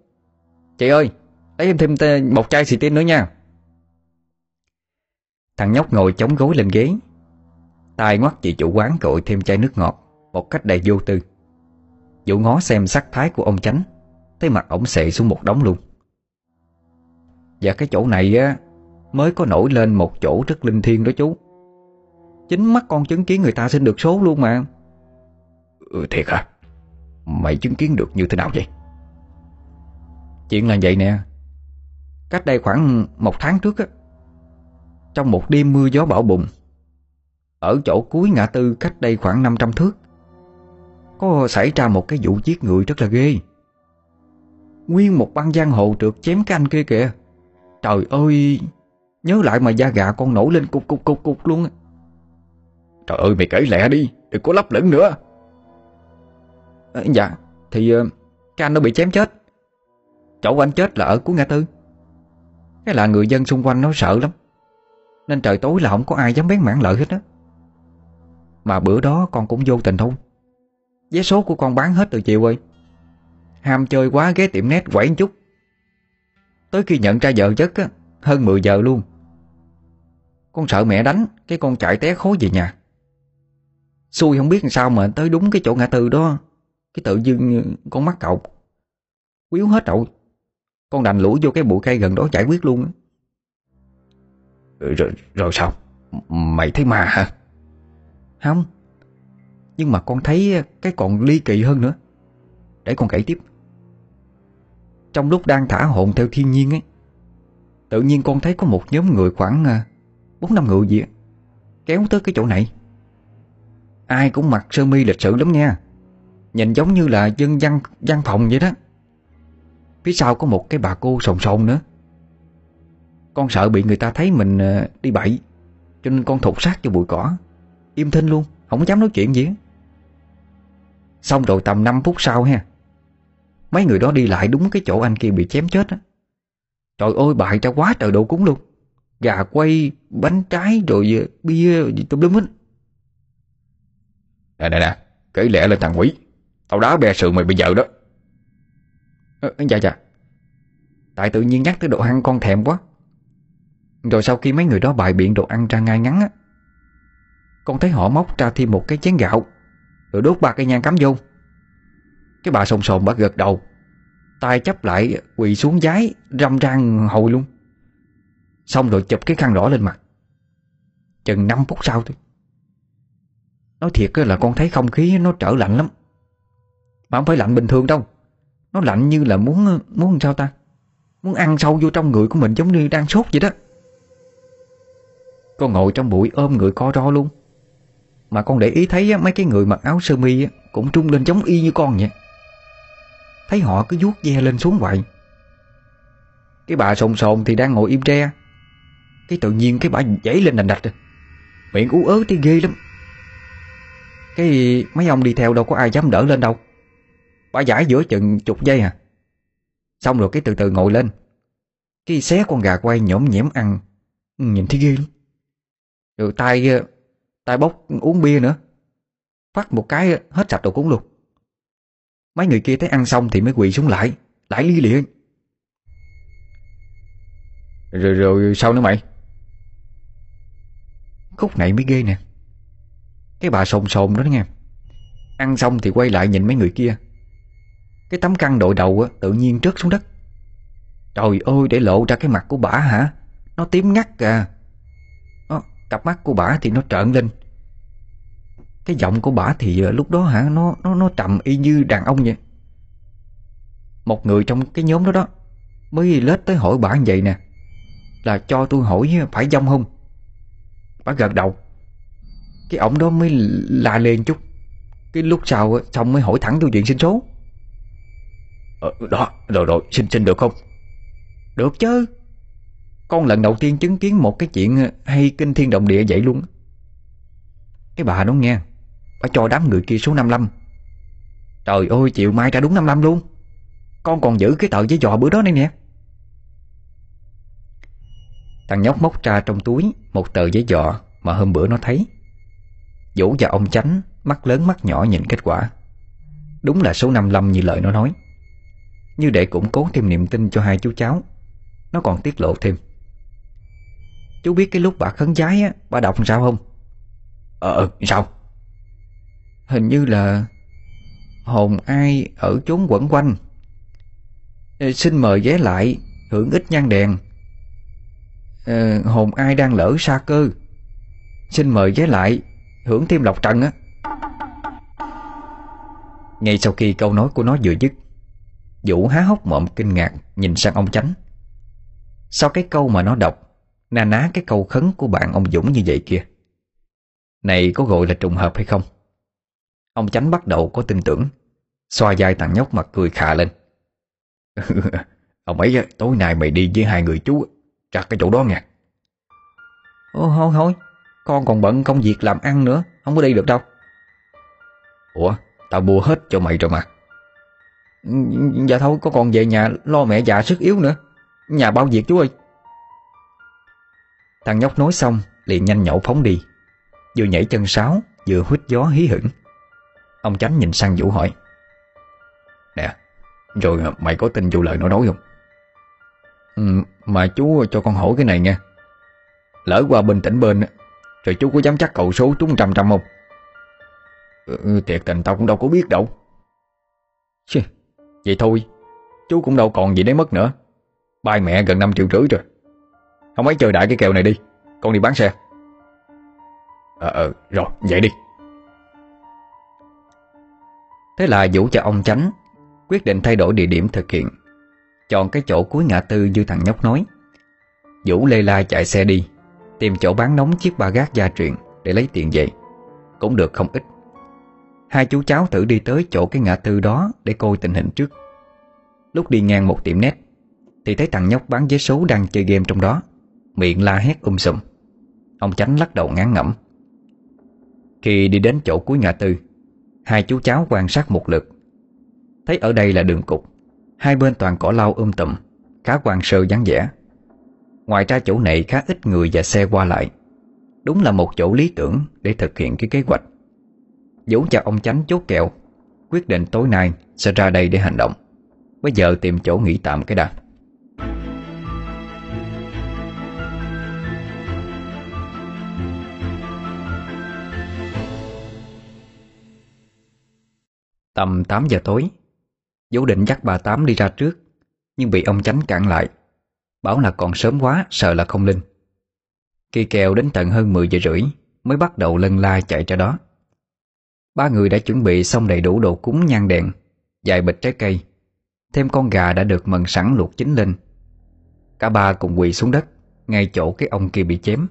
Chị ơi, Lấy em thêm một chai xì tin nữa nha. Thằng nhóc ngồi chống gối lên ghế tay ngoắt chị chủ quán gọi thêm chai nước ngọt Một cách đầy vô tư. Vũ ngó xem sắc thái của ông chánh Thấy mặt ổng xệ xuống một đống luôn. Và cái chỗ này á Mới có nổi lên một chỗ rất linh thiêng đó chú. Chính mắt con chứng kiến người ta xin được số luôn mà. Ừ, Thiệt hả? Mày chứng kiến được như thế nào vậy? Chuyện là vậy nè. Cách đây khoảng một tháng trước á Trong một đêm mưa gió bão bùng ở chỗ cuối ngã tư cách đây khoảng 500 thước. Có xảy ra một cái vụ giết người rất là ghê. Nguyên một băng giang hồ trượt chém cái anh kia kìa. Trời ơi Nhớ lại mà da gà con nổi lên cục cục cục cục luôn Trời ơi mày kể lẹ đi Đừng có lấp lửng nữa. À, Dạ Thì ờ, cái anh nó bị chém chết. Chỗ anh chết là ở cuối ngã tư. Cái là người dân xung quanh nó sợ lắm. Nên trời tối là không có ai dám bén mảng lợi hết á. Mà bữa đó con cũng vô tình thôi. Vé số của con bán hết từ chiều ơi Ham chơi quá ghé tiệm nét quẩy chút. Tới khi nhận ra vợ chất á Hơn 10 giờ luôn. Con sợ mẹ đánh Cái con chạy té khối về nhà. Xui không biết làm sao mà tới đúng cái chỗ ngã tư đó. Cái tự dưng con mắt cậu. Quýu hết rồi. Con đành lũi vô cái bụi cây gần đó giải quyết luôn rồi, rồi, rồi sao? Mày thấy ma hả? Không. Nhưng mà con thấy cái còn ly kỳ hơn nữa. Để con kể tiếp. Trong lúc đang thả hồn theo thiên nhiên ấy Tự nhiên con thấy có một nhóm người khoảng à, bốn năm người gì Kéo tới cái chỗ này. Ai cũng mặc sơ mi lịch sự lắm nha. Nhìn giống như là dân văn, văn phòng vậy đó. Phía sau có một cái bà cô sồn sồn nữa. Con sợ bị người ta thấy mình à, đi bậy Cho nên con thụt sát cho bụi cỏ. Im thinh luôn Không dám nói chuyện gì Xong rồi tầm 5 phút sau ha Mấy người đó đi lại đúng cái chỗ anh kia bị chém chết á. Trời ơi bại ra quá trời đồ cúng luôn. Gà quay, bánh trái rồi ờ, bia gì tùm lum hết. Nè nè nè Kể lẽ lên thằng quỷ. Tao đá bè sườn mày bây giờ đó. À, Dạ dạ. Tại tự nhiên nhắc tới đồ ăn con thèm quá. Rồi sau khi mấy người đó bài biện đồ ăn ra ngay ngắn á con thấy họ móc ra thêm một cái chén gạo. Rồi đốt ba cây nhang cắm vô. Cái bà sồn sồn bà gật đầu. Tay chấp lại, quỳ xuống giái, Râm rang hồi luôn. Xong rồi chụp cái khăn đỏ lên mặt. Chừng 5 phút sau thôi. Nói thiệt là con thấy không khí nó trở lạnh lắm. Mà không phải lạnh bình thường đâu. Nó lạnh như là muốn muốn sao ta? Muốn ăn sâu vô trong người của mình giống như đang sốt vậy đó. Con ngồi trong bụi ôm người co ro luôn. Mà con để ý thấy mấy cái người mặc áo sơ mi Cũng trung lên giống y như con vậy. Thấy họ cứ vuốt ve lên xuống vậy. Cái bà sồn sồn thì đang ngồi im tre. Cái tự nhiên cái bà dãy lên đành đạch Miệng ú ớ tí ghê lắm. Cái mấy ông đi theo đâu có ai dám đỡ lên đâu. Bà giải giữa chừng chục giây à. Xong rồi cái từ từ ngồi lên. Cái xé con gà quay nhổm nhẽm ăn. Nhìn thấy ghê lắm. Rồi tay tay bốc uống bia nữa. Phát một cái hết sạch đồ cúng luôn. Mấy người kia thấy ăn xong thì mới quỳ xuống lại Lại ly liền Rồi rồi sao nữa mày? Khúc này mới ghê nè. Cái bà sồn sồn đó, đó nghe Ăn xong thì quay lại nhìn mấy người kia. Cái tấm căng đội đầu á, tự nhiên rớt xuống đất. Trời ơi để lộ ra cái mặt của bà hả? Nó tím ngắt à. Cặp mắt của bả thì nó trợn lên. Cái giọng của bả thì ờ, lúc đó hả Nó nó nó trầm y như đàn ông vậy. Một người trong cái nhóm đó đó Mới lết tới hỏi bả như vậy nè Là cho tôi hỏi phải dông không? Bả gật đầu. Cái ổng đó mới la lên chút. Cái lúc sau xong mới hỏi thẳng tôi chuyện sinh số. Ờ, Đó rồi rồi xin xin được không? Được chứ con lần đầu tiên chứng kiến một cái chuyện Hay kinh thiên động địa vậy luôn Cái bà đó nghe, Bà cho đám người kia số 55 Trời ơi chịu mai ra đúng 55 luôn. Con còn giữ cái tờ giấy dò bữa đó này nè. Thằng nhóc móc ra trong túi Một tờ giấy dọ mà hôm bữa nó thấy. Vũ và ông Chánh Mắt lớn mắt nhỏ nhìn kết quả. Đúng là số 55 như lời nó nói. Như để củng cố thêm niềm tin cho hai chú cháu, Nó còn tiết lộ thêm. Chú biết cái lúc bà khấn giái á Bà đọc sao không? Ờ, ờ sao? Hình như là Hồn ai ở chốn quẩn quanh. Xin mời ghé lại Hưởng ít nhang đèn. Ờ, hồn ai đang lỡ xa cơ. Xin mời ghé lại Hưởng thêm lọc trần á. Ngay sau khi câu nói của nó vừa dứt Vũ há hốc mộm kinh ngạc Nhìn sang ông Chánh. Sau cái câu mà nó đọc Na ná cái câu khấn của bạn ông Dũng như vậy kia. Này có gọi là trùng hợp hay không? Ông Chánh bắt đầu có tin tưởng, Xoa vai thằng nhóc mặt cười khà lên. Ông ấy tối nay mày đi với hai người chú trặt cái chỗ đó nha Ô thôi thôi, Con còn bận công việc làm ăn nữa, Không có đi được đâu. Ủa, tao mua hết cho mày rồi mà. Ừ, ừ, dạ thôi, có còn về nhà Lo mẹ già sức yếu nữa. Nhà bao việc chú ơi. Thằng nhóc nói xong liền nhanh nhậu phóng đi. Vừa nhảy chân sáo Vừa hít gió hí hửng. Ông Chánh nhìn sang Vũ hỏi Nè Rồi mày có tin vụ lời nó nói không? Ừ, Mà chú cho con hỏi cái này nha Lỡ qua bên tỉnh bên Rồi chú có dám chắc cậu số trúng trăm trăm không? Ừ, ừ, Thiệt tình tao cũng đâu có biết đâu. Chì, Vậy thôi Chú cũng đâu còn gì để mất nữa. Bài mẹ gần 5 triệu rưỡi rồi. Không ấy chờ đại cái kèo này đi. Con đi bán xe. Ờ ờ rồi, vậy đi. Thế là Vũ cho ông Chánh Quyết định thay đổi địa điểm thực hiện. Chọn cái chỗ cuối ngã tư như thằng nhóc nói. Vũ lê la chạy xe đi, Tìm chỗ bán nóng chiếc ba gác gia truyền Để lấy tiền về. Cũng được không ít. Hai chú cháu thử đi tới chỗ cái ngã tư đó Để coi tình hình trước. Lúc đi ngang một tiệm nét Thì thấy thằng nhóc bán vé số đang chơi game trong đó. Miệng la hét um sùm. Ông Chánh lắc đầu ngán ngẩm. Khi đi đến chỗ cuối ngã tư, Hai chú cháu quan sát một lượt. Thấy ở đây là đường cục, Hai bên toàn cỏ lau um tùm, Khá quan sơ dáng vẻ. Ngoài ra chỗ này khá ít người và xe qua lại. Đúng là một chỗ lý tưởng Để thực hiện cái kế hoạch. Dấu cho ông Chánh chốt kẹo, Quyết định tối nay sẽ ra đây để hành động. Bây giờ tìm chỗ nghỉ tạm cái đã. Tầm 8 giờ tối. Vũ định dắt bà Tám đi ra trước, Nhưng bị ông Chánh cản lại, Bảo là còn sớm quá, sợ là không linh. Kỳ kèo đến tận hơn 10 giờ rưỡi, Mới bắt đầu lân la chạy ra đó. Ba người đã chuẩn bị xong đầy đủ đồ cúng, nhang đèn, Vài bịch trái cây. Thêm con gà đã được mần sẵn luộc chín lên. Cả ba cùng quỳ xuống đất, Ngay chỗ cái ông kia bị chém.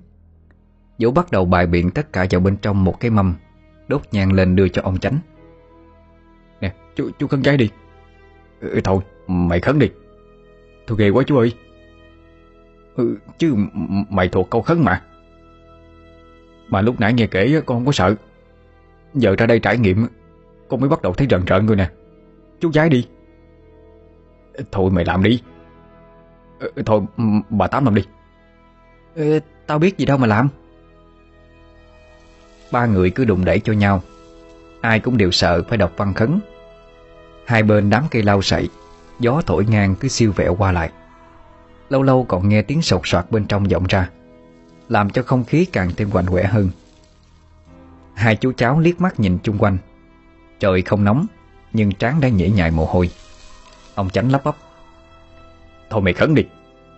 Vũ bắt đầu bài biện tất cả vào bên trong một cái mâm, Đốt nhang lên đưa cho ông chánh chú, chú khấn giấy đi. Ừ, Thôi mày khấn đi. Thôi ghê quá chú ơi. Ừ, Chứ mày thuộc câu khấn mà. Mà lúc nãy nghe kể con không có sợ. Giờ ra đây trải nghiệm Con mới bắt đầu thấy rợn rợn rồi nè. Chú giái đi. Thôi mày làm đi. Ừ, Thôi bà Tám làm đi. Ừ, Tao biết gì đâu mà làm. Ba người cứ đụng đẩy cho nhau. Ai cũng đều sợ phải đọc văn khấn Hai bên đám cây lau sậy, Gió thổi ngang cứ siêu vẹo qua lại. Lâu lâu còn nghe tiếng sột soạt bên trong vọng ra, Làm cho không khí càng thêm quạnh quẻ hơn. Hai chú cháu liếc mắt nhìn chung quanh. Trời không nóng, Nhưng trán đang nhễ nhại mồ hôi. Ông chánh lắp bắp. Thôi mày khấn đi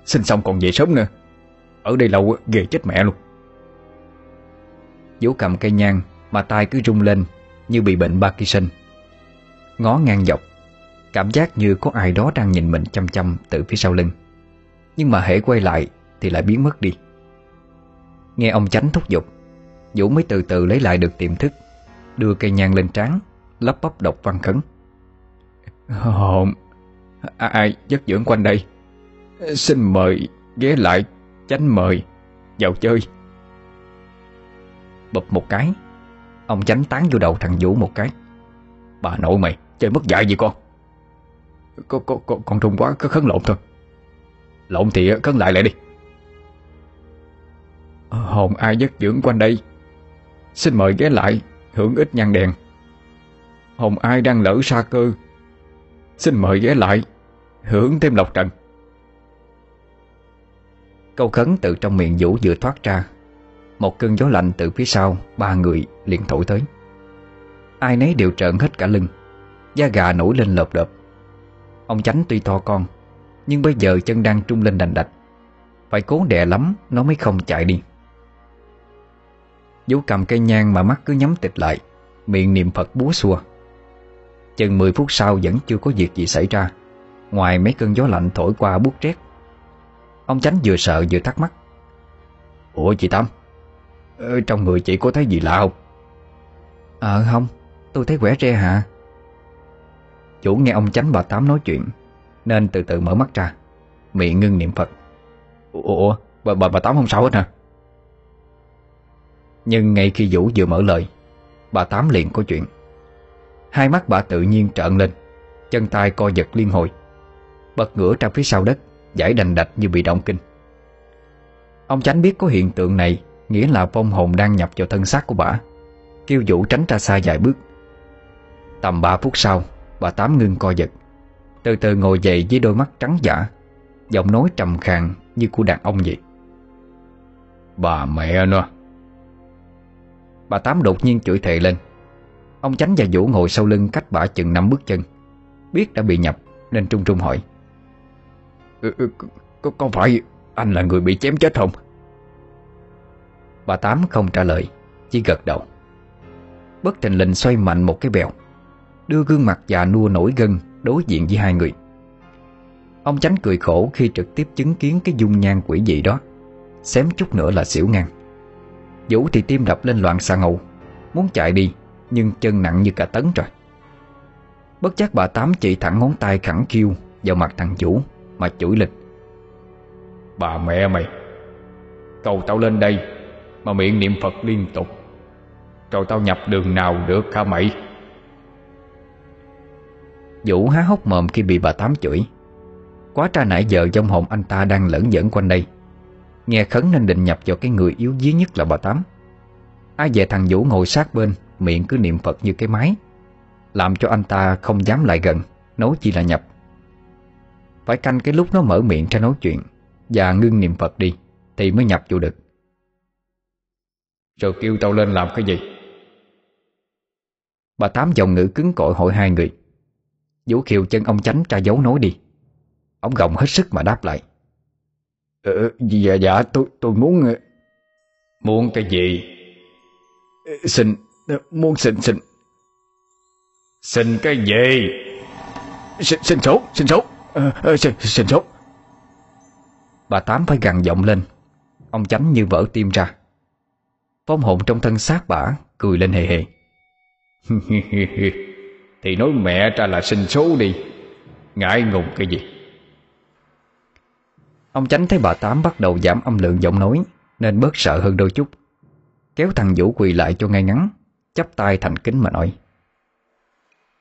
Xin xong còn về sớm nữa. Ở đây lâu ghê chết mẹ luôn. Vũ cầm cây nhang Mà tay cứ rung lên Như bị bệnh Parkinson. Ngó ngang dọc. Cảm giác như có ai đó đang nhìn mình chăm chăm Từ phía sau lưng. Nhưng mà hễ quay lại thì lại biến mất đi. Nghe ông chánh thúc giục Vũ mới từ từ lấy lại được tiềm thức Đưa cây nhang lên trán Lắp bắp đọc văn khấn. Hồn Ai giấc dưỡng quanh đây? Xin mời ghé lại Chánh mời vào chơi. Bụp một cái Ông chánh tán vô đầu thằng Vũ một cái. Bà nội mày chơi mất dạy gì con? Con, con, con, con trung quá cứ khấn lộn thôi. Lộn thì khấn lại lại đi. Hồn ai giấc dưỡng quanh đây? Xin mời ghé lại Hưởng ít nhang đèn. Hồn ai đang lỡ xa cơ? Xin mời ghé lại Hưởng thêm lộc trần. Câu khấn từ trong miệng Vũ vừa thoát ra. Một cơn gió lạnh từ phía sau Ba người liền thổi tới. Ai nấy đều trợn hết cả lưng. Da gà nổi lên lợp đợp. Ông chánh tuy to con Nhưng bây giờ chân đang trung lên đành đạch. Phải cố đè lắm Nó mới không chạy đi. Vũ cầm cây nhang mà mắt cứ nhắm tịch lại Miệng niệm Phật búa xua. Chừng 10 phút sau vẫn chưa có việc gì xảy ra Ngoài mấy cơn gió lạnh thổi qua buốt rét Ông Chánh vừa sợ vừa thắc mắc. Ủa chị Tâm ờ, Trong người chị có thấy gì lạ không? Ờ không Tôi thấy quẻ re hả? Chủ nghe ông Chánh bà Tám nói chuyện Nên từ từ mở mắt ra. Miệng ngưng niệm Phật. Ủa bà, bà, bà Tám không sao hết hả? Nhưng ngay khi Vũ vừa mở lời Bà Tám liền có chuyện. Hai mắt bà tự nhiên trợn lên Chân tay co giật liên hồi Bật ngửa ra phía sau đất Giải đành đạch như bị động kinh. Ông Chánh biết có hiện tượng này Nghĩa là vong hồn đang nhập vào thân xác của bà Kêu Vũ tránh ra xa vài bước. Tầm 3 phút sau Bà Tám ngưng co giật. Từ từ ngồi dậy với đôi mắt trắng giả Giọng nói trầm khàn như của đàn ông vậy. Bà mẹ nó. Bà Tám đột nhiên chửi thề lên. Ông Chánh và Vũ ngồi sau lưng cách bà chừng năm bước chân Biết đã bị nhập Nên trung trung hỏi. Ừ, ừ, có, có phải anh là người bị chém chết không? Bà Tám không trả lời Chỉ gật đầu. Bất thình lình xoay mạnh một cái bèo Đưa gương mặt già nua nổi gân Đối diện với hai người. Ông Chánh cười khổ khi trực tiếp chứng kiến Cái dung nhan quỷ dị đó, Xém chút nữa là xỉu ngang. Vũ thì tim đập lên loạn xa ngầu, Muốn chạy đi, Nhưng chân nặng như cả tấn rồi. Bất chắc bà Tám chỉ thẳng ngón tay khẳng kêu Vào mặt thằng Vũ, Mà chửi lịch Bà mẹ mày, Cầu tao lên đây Mà miệng niệm Phật liên tục Rồi tao nhập đường nào được hả mày? Vũ há hốc mồm khi bị bà Tám chửi. Quá tra nãy giờ trong hồn anh ta đang lẫn dẫn quanh đây. Nghe khấn nên định nhập vào cái người yếu dí nhất là bà Tám. Ai về thằng Vũ ngồi sát bên, Miệng cứ niệm Phật như cái máy. Làm cho anh ta không dám lại gần, Nói chi là nhập. Phải canh cái lúc nó mở miệng ra nói chuyện, Và ngưng niệm Phật đi, Thì mới nhập vô được. Rồi kêu tao lên làm cái gì? Bà Tám dòng ngữ cứng cội hỏi hai người. Vũ khiều chân ông chánh tra dấu nói đi. Ông gồng hết sức mà đáp lại. Ờ, dạ dạ tôi tôi muốn ờ, Muốn cái gì? Xin Muốn xin xin. Xin cái gì? Xin, xin số Xin số. À, xin, xin số. Bà Tám phải gằn giọng lên. Ông chánh như vỡ tim ra. Phong hồn trong thân xác bả Cười lên hề hề Thì nói mẹ ra là xin số đi. Ngại ngùng cái gì? Ông chánh thấy bà Tám bắt đầu giảm âm lượng giọng nói Nên bớt sợ hơn đôi chút. Kéo thằng Vũ quỳ lại cho ngay ngắn chắp tay thành kính mà nói.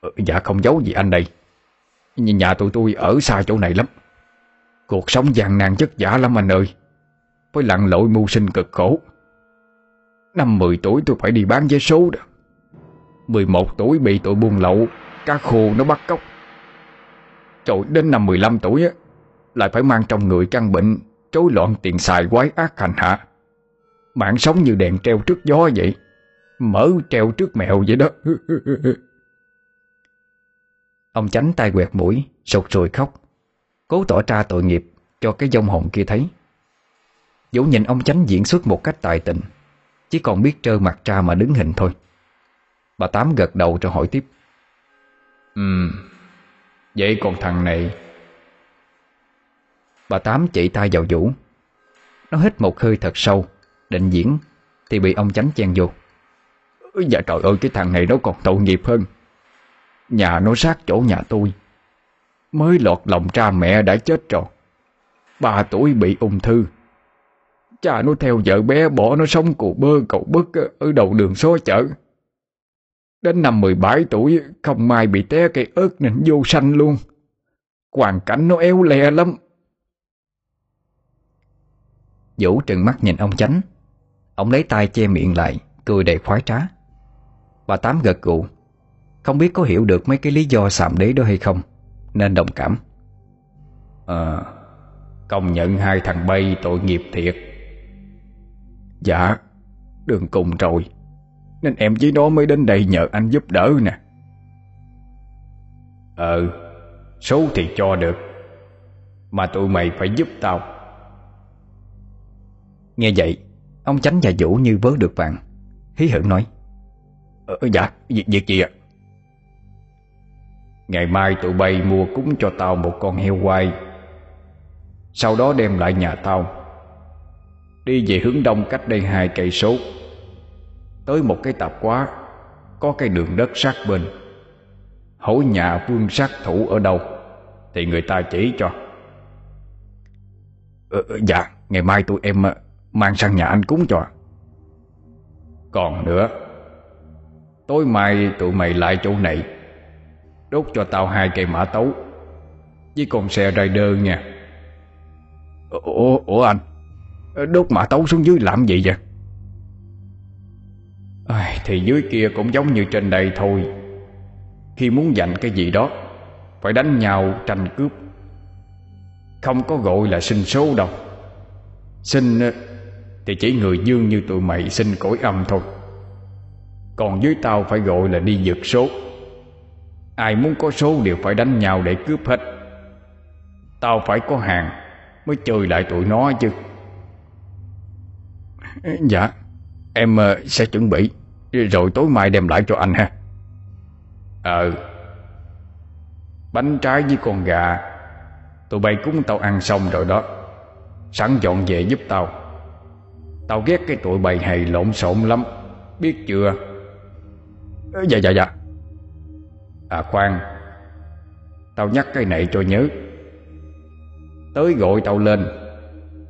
Ừ, Dạ không giấu gì anh đây. Nhưng nhà tụi tôi ở xa chỗ này lắm. Cuộc sống gian nan chất giả lắm anh ơi. Với lặn lội mưu sinh cực khổ. Năm 10 tuổi tôi phải đi bán vé số đó 11 tuổi bị tội buôn lậu Cá khô nó bắt cóc. Rồi đến năm 15 tuổi á, Lại phải mang trong người căn bệnh Trối loạn tiền xài quái ác hành hạ. Mạng sống như đèn treo trước gió vậy, Mở treo trước mèo vậy đó. Ông chánh tay quẹt mũi Sột rồi khóc, Cố tỏ ra tội nghiệp cho cái dông hồn kia thấy. Vũ nhìn ông chánh diễn xuất một cách tài tình, Chỉ còn biết trơ mặt ra mà đứng hình thôi. Bà Tám gật đầu rồi hỏi tiếp. Ừ Vậy còn thằng này? Bà Tám chỉ tay vào Vũ. Nó hít một hơi thật sâu, Định diễn, Thì bị ông chánh chen vô. Dạ trời ơi, cái thằng này nó còn tội nghiệp hơn. Nhà nó sát chỗ nhà tôi. Mới lọt lòng cha mẹ đã chết rồi. Ba tuổi bị ung thư. Cha nó theo vợ bé bỏ nó sống cụ bơ cậu bức Ở đầu đường xó chợ. Đến năm 17 tuổi, Không may bị té cây ớt nên vô sanh luôn. Hoàn cảnh nó éo le lắm. Vũ trừng mắt nhìn ông chánh. Ông lấy tay che miệng lại, Cười đầy khoái trá. Bà Tám gật gù. Không biết có hiểu được mấy cái lý do sàm đế đó hay không, Nên đồng cảm. Ờ Công nhận hai thằng bay tội nghiệp thiệt. Dạ Đường cùng rồi. Nên em với nó mới đến đây nhờ anh giúp đỡ nè. Ờ Số thì cho được Mà tụi mày phải giúp tao. Nghe vậy Ông chánh và Vũ như vớ được vàng Hí hửng nói ờ, Dạ việc, việc gì ạ? Ngày mai tụi bay mua cúng cho tao một con heo quay Sau đó đem lại nhà tao. Đi về hướng đông cách đây hai cây số Tới một cái tạp quá Có cái đường đất sát bên. Hỏi nhà vương sát thủ ở đâu Thì người ta chỉ cho. Ờ, ờ Dạ Ngày mai tụi em ờ, mang sang nhà anh cúng cho. Còn nữa Tối mai tụi mày lại chỗ này Đốt cho tao hai cây mã tấu Với con xe rider nha. Ủa, ủa anh ờ, Đốt mã tấu xuống dưới làm gì vậy? À, Thì dưới kia cũng giống như trên đây thôi. Khi muốn giành cái gì đó Phải đánh nhau tranh cướp. Không có gọi là sinh số đâu. Sinh ờ, Thì chỉ người dương như tụi mày sinh cõi âm thôi. Còn dưới tao phải gọi là đi giật số. Ai muốn có số đều phải đánh nhau để cướp hết. Tao phải có hàng Mới chơi lại tụi nó chứ. Dạ Em ờ, sẽ chuẩn bị. Rồi tối mai đem lại cho anh ha. Ờ Bánh trái với con gà, Tụi bay cúng tao ăn xong rồi đó. Sẵn dọn về giúp tao. Tao ghét cái tụi bày hay lộn xộn lắm, Biết chưa? Ờ, dạ dạ dạ. À khoan. Tao nhắc cái này cho nhớ. Tới gọi tao lên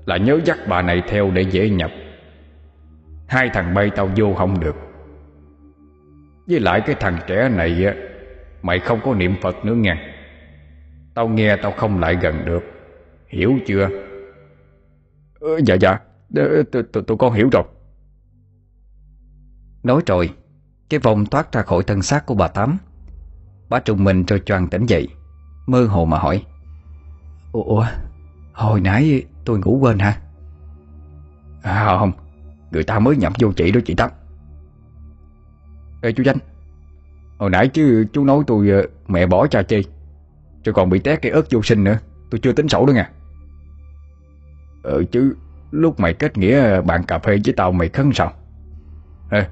Là nhớ dắt bà này theo để dễ nhập. Hai thằng bay tao vô không được. Với lại cái thằng trẻ này á Mày không có niệm Phật nữa nha. Tao nghe tao không lại gần được. Hiểu chưa? Ừ, Dạ dạ. Tụi con hiểu rồi. Nói rồi Cái vòng thoát ra khỏi thân xác của bà Tám. Bà trùng mình rồi choàng tỉnh dậy Mơ hồ mà hỏi. Ủa Hồi nãy tôi ngủ quên hả? À không Người ta mới nhập vô chị đó chị Tám. Ê chú Danh. Hồi nãy chứ chú nói tôi ờ, mẹ bỏ cha chi Rồi còn bị té cái ớt vô sinh nữa Tôi chưa tính sổ nữa nha. Ừ chứ Lúc mày kết nghĩa ờ, bạn cà phê với tao mày khấn sao? Ê,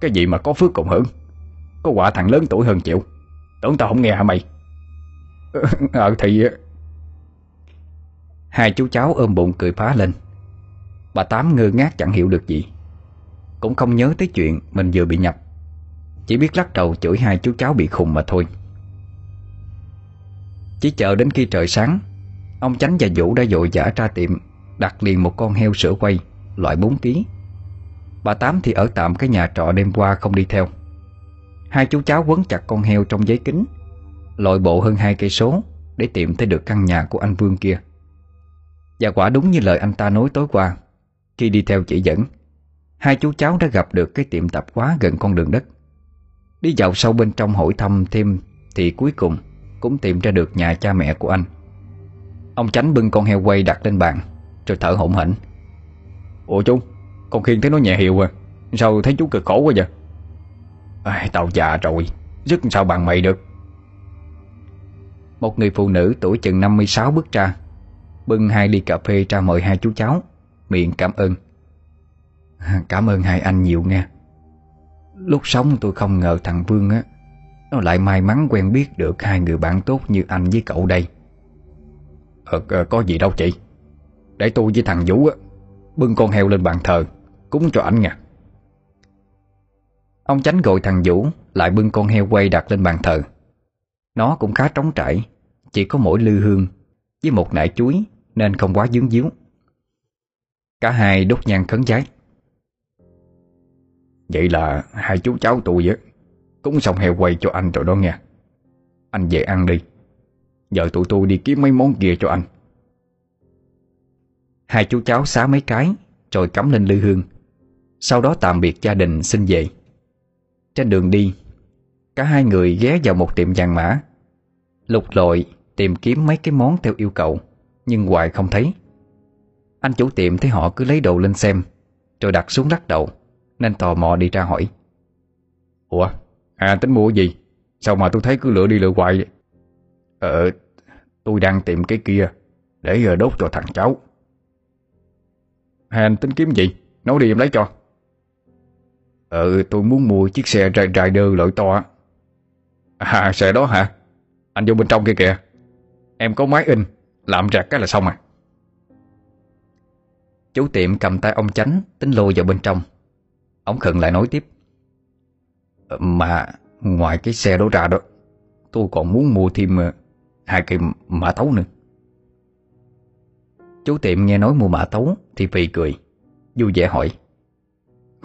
Cái gì mà có phước cộng hưởng? Có quả thằng lớn tuổi hơn chịu. Tưởng tao không nghe hả mày? Ờ thì Hai chú cháu ôm bụng cười phá lên. Bà Tám ngơ ngác chẳng hiểu được gì. Cũng không nhớ tới chuyện mình vừa bị nhập. Chỉ biết lắc đầu chửi hai chú cháu bị khùng mà thôi. Chỉ chờ đến khi trời sáng, Ông Chánh và Vũ đã dội giả ra tiệm, Đặt liền một con heo sữa quay, Loại 4 kg Bà Tám thì ở tạm cái nhà trọ đêm qua không đi theo. Hai chú cháu quấn chặt con heo trong giấy kính, Lội bộ hơn hai cây số Để tìm thấy được căn nhà của anh Vương kia. Và quả đúng như lời anh ta nói tối qua, Khi đi theo chỉ dẫn, Hai chú cháu đã gặp được cái tiệm tạp hóa gần con đường đất. Đi vào sâu bên trong hỏi thăm thêm Thì cuối cùng cũng tìm ra được nhà cha mẹ của anh. Ông Chánh bưng con heo quay đặt lên bàn Rồi thở hổn hển. Ủa chú Con khiên thấy nó nhẹ hiệu à? Sao thấy chú cực khổ quá vậy? À, Tao già rồi Rất sao bằng mày được? Một người phụ nữ tuổi chừng 56 bước ra Bưng hai ly cà phê ra mời hai chú cháu Miệng cảm ơn. Cảm ơn hai anh nhiều nha. Lúc sống tôi không ngờ thằng Vương á Nó lại may mắn quen biết được hai người bạn tốt như anh với cậu đây. Ờ, ờ, Có gì đâu chị. Để tôi với thằng Vũ á Bưng con heo lên bàn thờ Cúng cho anh nha. Ông Chánh gọi thằng Vũ Lại bưng con heo quay đặt lên bàn thờ. Nó cũng khá trống trải Chỉ có mỗi lư hương Với một nải chuối Nên không quá dướng díu. Cả hai đốt nhang khấn giái. Vậy là hai chú cháu tôi á Cúng xong heo quay cho anh rồi đó nha Anh về ăn đi. Giờ tụi tôi đi kiếm mấy món kia cho anh. Hai chú cháu xá mấy cái, Rồi cắm lên lư hương. Sau đó tạm biệt gia đình xin về. Trên đường đi, Cả hai người ghé vào một tiệm vàng mã. Lục lội tìm kiếm mấy cái món theo yêu cầu, Nhưng hoài không thấy. Anh chủ tiệm thấy họ cứ lấy đồ lên xem, Rồi đặt xuống lắc đầu. Nên tò mò đi ra hỏi. Ủa À tính mua gì? Sao mà tôi thấy cứ lựa đi lựa hoài vậy? Ờ Tôi đang tìm cái kia Để ờ, đốt cho thằng cháu. Hai anh tính kiếm gì? Nói đi em lấy cho. Ờ, tôi muốn mua chiếc xe Rider loại to À xe đó hả? Anh vô bên trong kia kìa. Em có máy in Làm rạc cái là xong à Chú tiệm cầm tay ông chánh Tính lôi vào bên trong. Ông khẩn lại nói tiếp. Ờ, mà ngoài cái xe đó ra đó Tôi còn muốn mua thêm ờ, Hai cây mã tấu nữa. Chú tiệm nghe nói mua mã tấu Thì phì cười Vui vẻ hỏi.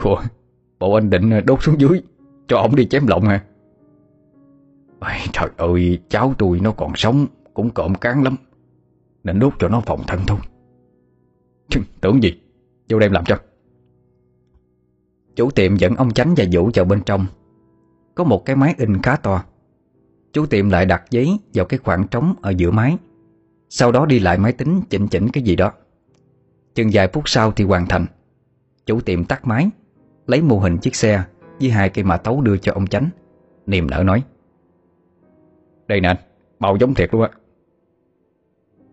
Ủa Bộ anh định ờ, đốt xuống dưới Cho ông đi chém lộng hả? Ôi, Trời ơi Cháu tôi nó còn sống Cũng cộm cán lắm. Nên đốt cho nó phòng thân thôi. Chứ, Tưởng gì? Vô đem làm cho. Chủ tiệm dẫn ông Chánh và Vũ vào bên trong. Có một cái máy in khá to. Chủ tiệm lại đặt giấy vào cái khoảng trống ở giữa máy. Sau đó đi lại máy tính chỉnh chỉnh cái gì đó. Chừng vài phút sau thì hoàn thành. Chủ tiệm tắt máy Lấy mô hình chiếc xe Với hai cây mã tấu đưa cho ông Chánh. Niềm nở nói Đây nè anh, màu giống thiệt luôn á.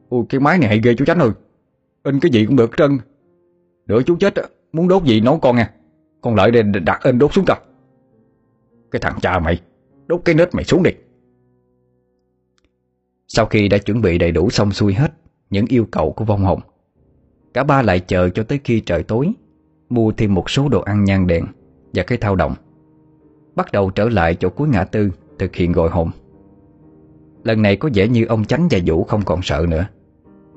Ôi cái máy này hay ghê chú Chánh ơi. In cái gì cũng được trân Đỡ chú chết Muốn đốt gì nấu con nha con lợi đây đặt ên đốt xuống coi Cái thằng cha mày, Đốt cái nết mày xuống đi. Sau khi đã chuẩn bị đầy đủ xong xuôi hết Những yêu cầu của vong hồn, Cả ba lại chờ cho tới khi trời tối, Mua thêm một số đồ ăn nhang đèn Và cái thao động, Bắt đầu trở lại chỗ cuối ngã tư Thực hiện gọi hồn. Lần này có vẻ như ông Chánh và Vũ không còn sợ nữa,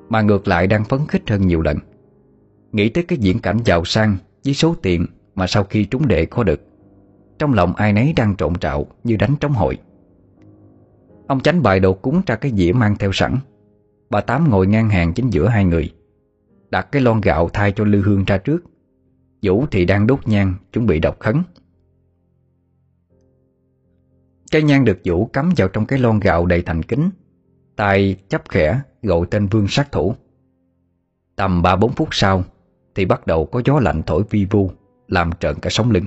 Mà ngược lại đang phấn khích hơn nhiều lần. Nghĩ tới cái diễn cảnh giàu sang Với số tiền mà sau khi trúng đệ có được. Trong lòng ai nấy đang trộn trạo Như đánh trống hội. Ông Chánh bài đồ cúng ra cái dĩa mang theo sẵn. Bà Tám ngồi ngang hàng chính giữa hai người, Đặt cái lon gạo thay cho lư hương ra trước. Vũ thì đang đốt nhang, Chuẩn bị đọc khấn. Cây nhang được Vũ cắm vào trong cái lon gạo đầy thành kính, tay chấp khẽ gọi tên vương sát thủ. Tầm 3-4 phút sau Thì bắt đầu có gió lạnh thổi vi vu. Làm trợn cả sống lưng.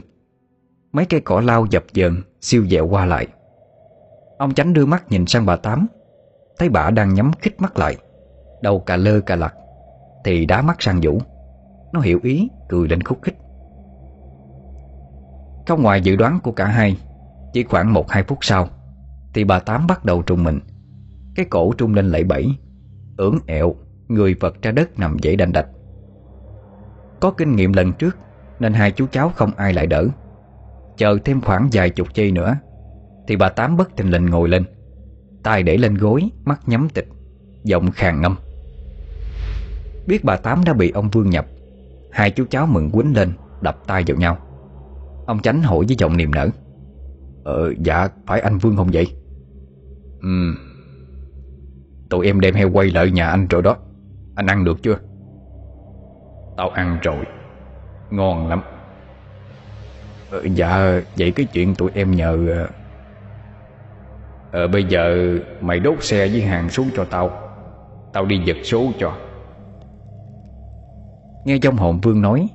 Mấy cây cỏ lau dập dờn, Siêu dẹo qua lại. Ông Chánh đưa mắt nhìn sang bà Tám. Thấy bà đang nhắm khít mắt lại. Đầu cà lơ cà lặt Thì đá mắt sang Vũ. Nó hiểu ý, cười lên khúc khích. Không ngoài dự đoán của cả hai, Chỉ khoảng 1-2 phút sau, Thì bà Tám bắt đầu trùng mình. Cái cổ trung lên lẫy bẫy, ưỡn ẹo, Người vật ra đất nằm dãy đành đạch. Có kinh nghiệm lần trước nên hai chú cháu không ai lại đỡ. Chờ thêm khoảng vài chục giây nữa, Thì bà Tám bất thình lình ngồi lên, tay để lên gối, Mắt nhắm tịch, Giọng khàn ngâm. Biết bà Tám đã bị ông Vương nhập, Hai chú cháu mừng quýnh lên, Đập tay vào nhau. Ông Chánh hỏi với giọng niềm nở Ờ dạ phải anh Vương không vậy? Ừ Tụi em đem heo quay lại nhà anh rồi đó, Anh ăn được chưa? Tao ăn rồi. Ngon lắm. Ờ, Dạ vậy cái chuyện tụi em nhờ ờ, ờ bây giờ mày đốt xe với hàng xuống cho tao. Tao đi giật số cho. Nghe trong hồn vương nói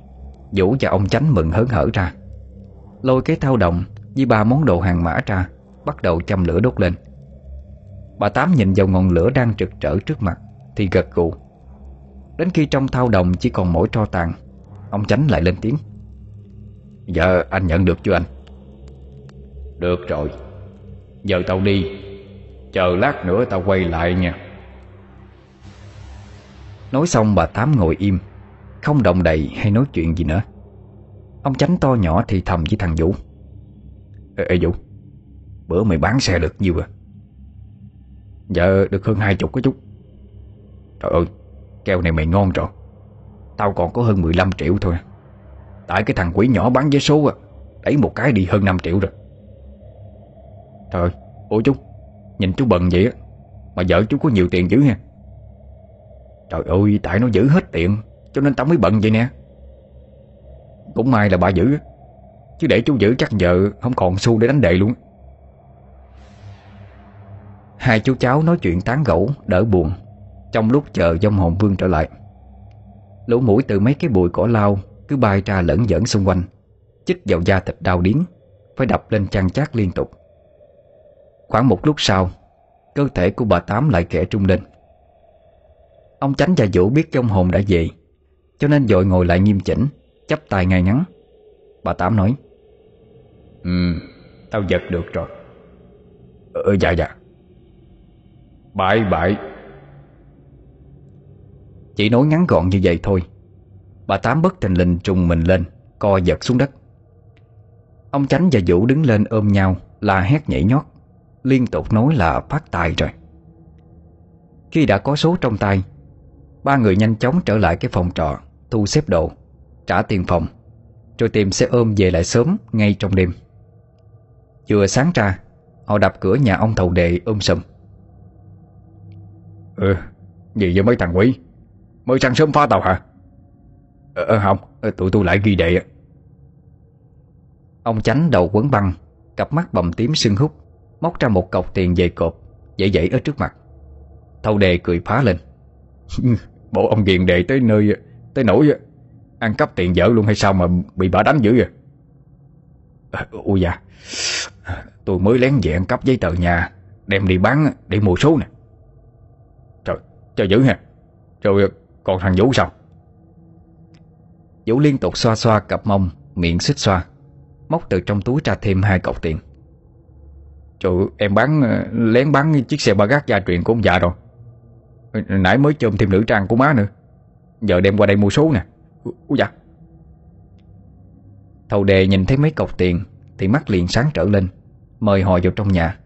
Vũ và ông chánh mừng hớn hở ra. Lôi cái thao đồng Với ba món đồ hàng mã ra Bắt đầu châm lửa đốt lên. Bà Tám nhìn vào ngọn lửa đang trực trở trước mặt Thì gật gù. Đến khi trong thao đồng chỉ còn mỗi tro tàn Ông chánh lại lên tiếng. Giờ anh nhận được chưa anh? Được rồi. Giờ tao đi. Chờ lát nữa tao quay lại nha. Nói xong bà Tám ngồi im Không động đậy hay nói chuyện gì nữa. Ông chánh to nhỏ thì thầm với thằng Vũ. Ê, ê Vũ Bữa mày bán xe được nhiêu à? Dạ được hơn hai chục có chút. Trời ơi Keo này mày ngon rồi Tao còn có hơn 15 triệu thôi. Tại cái thằng quỷ nhỏ bán vé số à Đẩy một cái đi hơn 5 triệu rồi. Trời ơi Ủa chú, Nhìn chú bận vậy á, Mà vợ chú có nhiều tiền dữ nha Trời ơi, tại nó giữ hết tiền, Cho nên tao mới bận vậy nè. Cũng may là bà giữ, Chứ để chú giữ chắc giờ không còn xu để đánh đề luôn. Hai chú cháu nói chuyện tán gẫu, Đỡ buồn, Trong lúc chờ dông hồn vương trở lại. Lỗ mũi từ mấy cái bụi cỏ lao Cứ bay ra lẫn dẫn xung quanh Chích vào da thịt đau điến Phải đập lên chăn chát liên tục. Khoảng một lúc sau Cơ thể của bà Tám lại kẻ trung lên. Ông Chánh và Vũ biết trong hồn đã về Cho nên dội ngồi lại nghiêm chỉnh chắp tay ngay ngắn. Bà Tám nói Ừ, tao giật được rồi. Ừ, dạ dạ. Bãi bãi. Chỉ nói ngắn gọn như vậy thôi. Bà Tám bất thình lình trùng mình lên, Co giật xuống đất. Ông Chánh và Vũ đứng lên ôm nhau, La hét nhảy nhót, Liên tục nói là phát tài rồi. Khi đã có số trong tay, Ba người nhanh chóng trở lại cái phòng trọ, Thu xếp đồ, Trả tiền phòng, Rồi tìm xe ôm về lại sớm ngay trong đêm. Vừa sáng ra, Họ đập cửa nhà ông thầu đệ ôm sầm Ừ Gì với mấy thằng quý Mới sáng sớm phá tàu hả? Ờ, ờ không. Ờ, Tụi tôi lại ghi đệ. Ông chánh đầu quấn băng Cặp mắt bầm tím sưng hút Móc ra một cọc tiền về cộp Dậy dậy ở trước mặt. Thâu đề cười phá lên. Bộ ông ghiền đề tới nơi Tới nỗi Ăn cắp tiền vợ luôn hay sao mà Bị bà đánh dữ vậy? À, Ôi dạ Tôi mới lén về ăn cắp giấy tờ nhà Đem đi bán để mua số nè. Trời, cho dữ ha Rồi còn thằng Vũ sao? Vũ liên tục xoa xoa cặp mông Miệng xích xoa Móc từ trong túi ra thêm hai cọc tiền. Trời em bán Lén bán chiếc xe ba gác gia truyền của ông già rồi. Nãy mới chôm thêm nữ trang của má nữa. Giờ đem qua đây mua số nè. Úi dạ. Thầu đề nhìn thấy mấy cọc tiền Thì mắt liền sáng trở lên Mời họ vào trong nhà.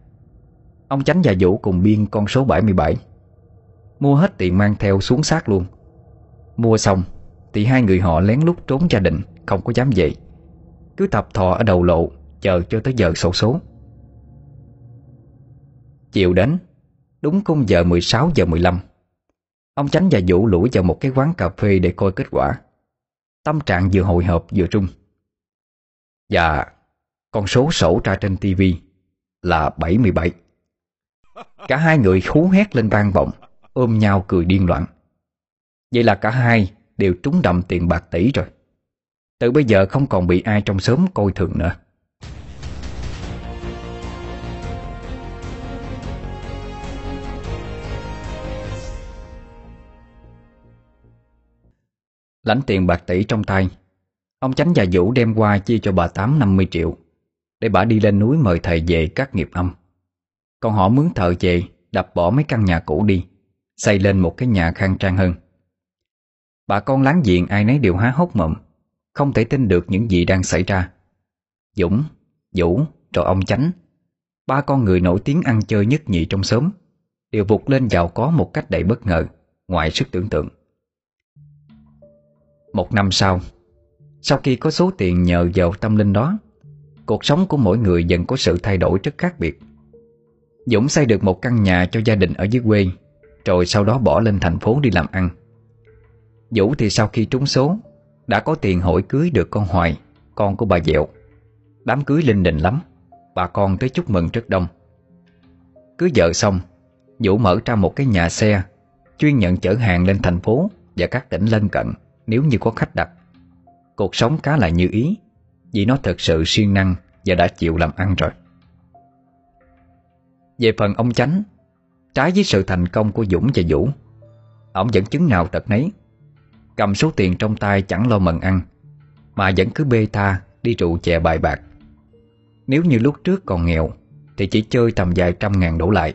Ông Chánh và Vũ cùng biên con số 77 Mua hết tiền mang theo xuống xác luôn Mua xong, Thì hai người họ lén lút trốn gia đình, Không có dám về. Cứ tập thò ở đầu lộ, Chờ cho tới giờ sổ số. Chiều đến, Đúng khung giờ 16 giờ 15 Ông Chánh và Vũ lủi vào một cái quán cà phê để coi kết quả. Tâm trạng vừa hồi hộp vừa trung Và dạ, con số sổ ra trên tivi là 77 Cả hai người hú hét lên vang vọng, Ôm nhau cười điên loạn. Vậy là cả hai đều trúng đậm tiền bạc tỷ rồi. Từ bây giờ không còn bị ai trong xóm coi thường nữa. Lãnh tiền bạc tỷ trong tay, Ông Chánh và Vũ đem qua chia cho bà Tám 50 triệu Để bà đi lên núi mời thầy về các nghiệp âm. Còn họ mướn thợ về đập bỏ mấy căn nhà cũ đi, Xây lên một cái nhà khang trang hơn. Bà con láng giềng ai nấy đều há hốc mộng Không thể tin được những gì đang xảy ra. Dũng, Vũ, rồi ông Chánh Ba con người nổi tiếng ăn chơi nhất nhị trong xóm Đều vụt lên giàu có một cách đầy bất ngờ Ngoài sức tưởng tượng. Một năm sau Sau khi có số tiền nhờ vào tâm linh đó Cuộc sống của mỗi người dần có sự thay đổi rất khác biệt. Dũng xây được một căn nhà cho gia đình ở dưới quê Rồi sau đó bỏ lên thành phố đi làm ăn. Vũ thì sau khi trúng số, Đã có tiền hội cưới được con Hoài, Con của bà Dẹo Đám cưới linh đình lắm, Bà con tới chúc mừng rất đông. Cưới vợ xong, Vũ mở ra một cái nhà xe, Chuyên nhận chở hàng lên thành phố Và các tỉnh lân cận Nếu như có khách đặt. Cuộc sống khá là như ý, Vì nó thật sự siêng năng Và đã chịu làm ăn rồi. Về phần ông Chánh, Trái với sự thành công của Dũng và Vũ Ông vẫn chứng nào tật nấy. Cầm số tiền trong tay chẳng lo mần ăn. Mà vẫn cứ bê tha, Đi rượu chè bài bạc. Nếu như lúc trước còn nghèo, Thì chỉ chơi tầm vài trăm ngàn đổ lại.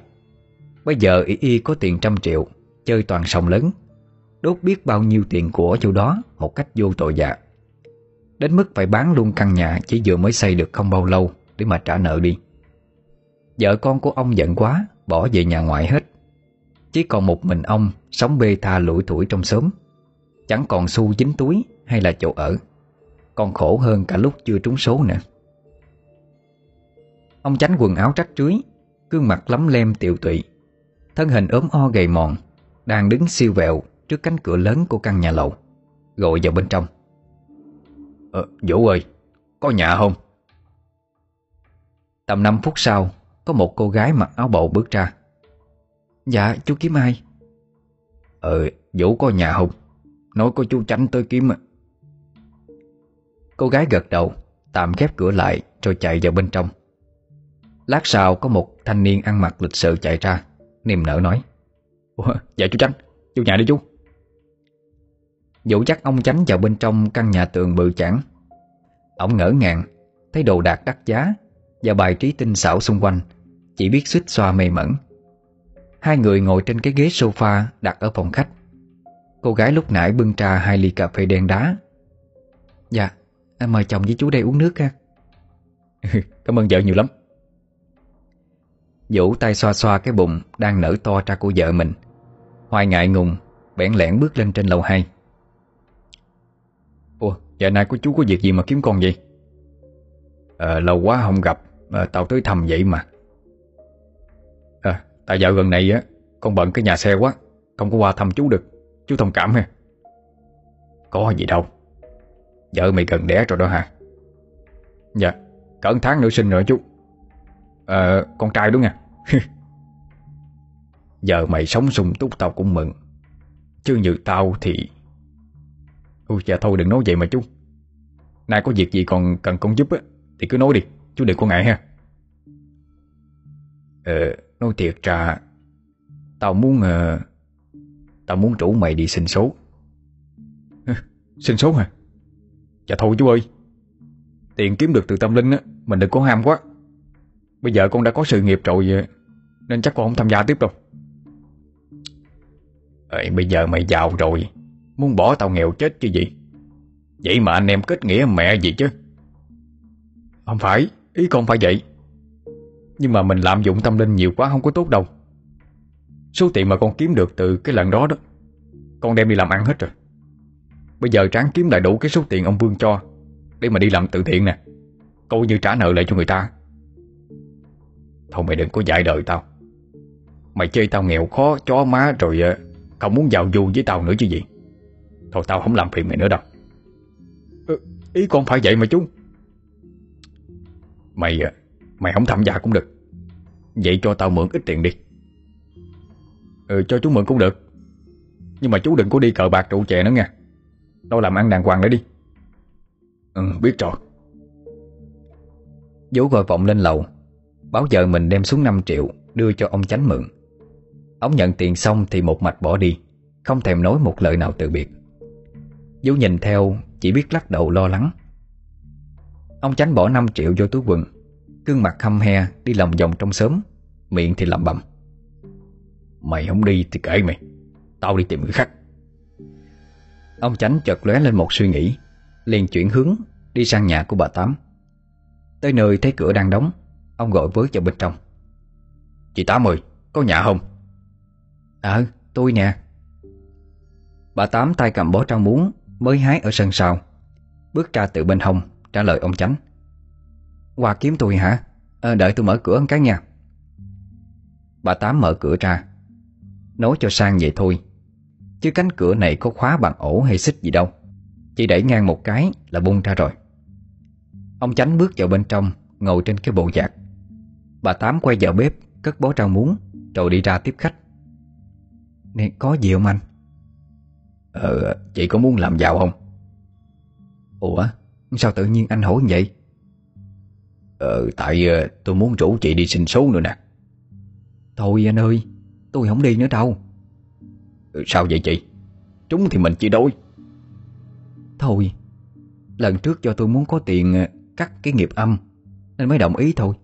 Bây giờ y y có tiền trăm triệu, Chơi toàn sòng lớn. Đốt biết bao nhiêu tiền của chỗ đó Một cách vô tội dạ Đến mức phải bán luôn căn nhà Chỉ vừa mới xây được không bao lâu Để mà trả nợ đi. Vợ con của ông giận quá, Bỏ về nhà ngoại hết. Chỉ còn một mình ông Sống bê tha lủi thủi trong xóm. Chẳng còn xu dính túi hay là chỗ ở Còn khổ hơn cả lúc chưa trúng số nữa Ông tránh quần áo trách trưới Gương mặt lắm lem tiều tụy Thân hình ốm o gầy mòn Đang đứng siêu vẹo trước cánh cửa lớn của căn nhà lầu Gọi vào bên trong Ờ, Vũ ơi, có nhà không? Tầm 5 phút sau Có một cô gái mặc áo bầu bước ra Dạ, chú kiếm ai? Ờ, Vũ có nhà không? Nói có chú tránh tới kiếm à. Cô gái gật đầu Tạm khép cửa lại rồi chạy vào bên trong. Lát sau có một thanh niên ăn mặc lịch sự chạy ra Niềm nở nói Ủa, Dạ chú Tránh, chú nhà đi chú. Vũ chắc ông Chánh vào bên trong căn nhà tường bự chản Ông ngỡ ngàng Thấy đồ đạc đắt giá Và bài trí tinh xảo xung quanh Chỉ biết suýt xoa mê mẩn. Hai người ngồi trên cái ghế sofa đặt ở phòng khách. Cô gái lúc nãy bưng trà hai ly cà phê đen đá. Dạ Em mời chồng với chú đây uống nước ha. Cảm ơn vợ nhiều lắm. Vũ tay xoa xoa cái bụng Đang nở to ra của vợ mình. Hoài ngại ngùng Bẽn lẽn bước lên trên lầu 2 Ủa giờ nay của chú có việc gì mà kiếm con vậy? À, Lâu quá không gặp. À, Tao tới thăm vậy mà. À, Tại dạo gần này á Con bận cái nhà xe quá Không có qua thăm chú được Chú thông cảm ha. Có gì đâu. Vợ mày gần đẻ rồi đó hả? Dạ Cỡ tháng nữa sinh rồi chú. Ờ con trai đúng nha. Giờ mày sống sung túc tao cũng mừng. Chứ như tao thì Ôi dạ thôi đừng nói vậy mà chú. Nay có việc gì còn cần con giúp á Thì cứ nói đi. Chú đừng có ngại ha. Ờ Nói thiệt ra Tao muốn uh, Tao muốn rủ mày đi xin số. Xin số hả? Dạ thôi chú ơi. Tiền kiếm được từ tâm linh á Mình đừng có ham quá. Bây giờ con đã có sự nghiệp rồi Nên chắc con không tham gia tiếp đâu. Ê, Bây giờ mày giàu rồi. Muốn bỏ tao nghèo chết chứ gì? Vậy mà anh em kết nghĩa mẹ gì chứ? Không phải Ý con phải vậy. Nhưng mà mình lạm dụng tâm linh nhiều quá không có tốt đâu Số tiền mà con kiếm được từ cái lần đó đó Con đem đi làm ăn hết rồi. Bây giờ tráng kiếm lại đủ cái số tiền ông Vương cho Để mà đi làm từ thiện nè. Coi như trả nợ lại cho người ta. Thôi mày đừng có dạy đời tao. Mày chơi tao nghèo khó chó má rồi ờ, Không muốn vào du với tao nữa chứ gì. Thôi tao không làm phiền mày nữa đâu. Ừ, Ý con phải vậy mà chú. Mày ờ, Mày không tham gia cũng được. Vậy cho tao mượn ít tiền đi. Ừ cho chú mượn cũng được. Nhưng mà chú đừng có đi cờ bạc trụ chè nữa nha. Đâu làm ăn đàng hoàng nữa đi. Ừ biết rồi. Vũ gọi vọng lên lầu. Báo giờ mình đem xuống 5 triệu, Đưa cho ông chánh mượn. Ông nhận tiền xong thì một mạch bỏ đi, Không thèm nói một lời nào từ biệt. Vũ nhìn theo, Chỉ biết lắc đầu lo lắng. Ông Chánh bỏ 5 triệu vô túi quần. Cương mặt khăm he, đi lòng vòng trong sớm Miệng thì lẩm bẩm. Mày không đi thì kệ mày. Tao đi tìm người khác. Ông Chánh chợt lóe lên một suy nghĩ liền chuyển hướng Đi sang nhà của bà Tám. Tới nơi thấy cửa đang đóng Ông gọi với vào bên trong. Chị Tám ơi, có nhà không? Ờ, tôi nè. Bà Tám tay cầm bó trong muống Mới hái ở sân sau Bước ra từ bên hông Trả lời ông Chánh. Qua kiếm tôi hả? À, đợi tôi mở cửa một cái nha. Bà Tám mở cửa ra Nói cho sang vậy thôi. Chứ cánh cửa này có khóa bằng ổ hay xích gì đâu. Chỉ đẩy ngang một cái là bung ra rồi. Ông Chánh bước vào bên trong, Ngồi trên cái bộ giạc. Bà Tám quay vào bếp, Cất bó rau muống, Rồi đi ra tiếp khách. Nè có gì không anh? Ờ chị có muốn làm giàu không? Ủa, Sao tự nhiên anh hỏi vậy? Ờ tại ờ, tôi muốn rủ chị đi sinh số nữa nè. Thôi anh ơi Tôi không đi nữa đâu. Ừ, Sao vậy chị? Chúng thì mình chỉ đôi Thôi Lần trước cho tôi muốn có tiền ờ, cắt cái nghiệp âm Nên mới đồng ý thôi.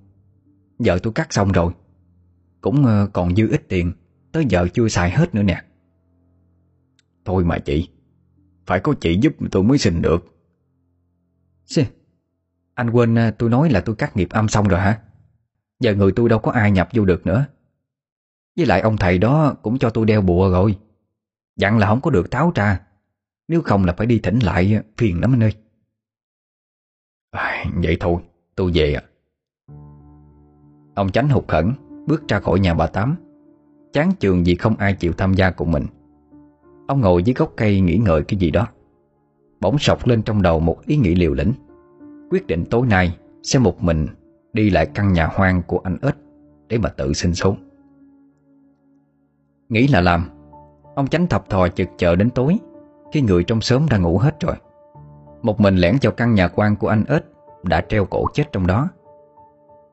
Giờ tôi cắt xong rồi. Cũng ờ, còn dư ít tiền Tới giờ chưa xài hết nữa nè. Thôi mà chị Phải có chị giúp tôi mới xin được. Xì, Anh quên ờ, tôi nói là tôi cắt nghiệp âm xong rồi hả? Giờ người tôi đâu có ai nhập vô được nữa với lại ông thầy đó cũng cho tôi đeo bùa rồi. Dặn là không có được tháo ra. Nếu không là phải đi thỉnh lại phiền lắm anh ơi. À, Vậy thôi tôi về ạ. Ông tránh hụt khẩn Bước ra khỏi nhà bà Tám. Chán chường vì không ai chịu tham gia cùng mình. Ông ngồi dưới gốc cây nghĩ ngợi cái gì đó. Bỗng sọc lên trong đầu một ý nghĩ liều lĩnh. Quyết định tối nay Sẽ một mình đi lại căn nhà hoang của anh ếch Để mà tự sinh sống. Nghĩ là làm. Ông chánh thập thò chực chờ đến tối, Khi người trong xóm đã ngủ hết rồi. Một mình lẻn vào căn nhà quan của anh ếch Đã treo cổ chết trong đó.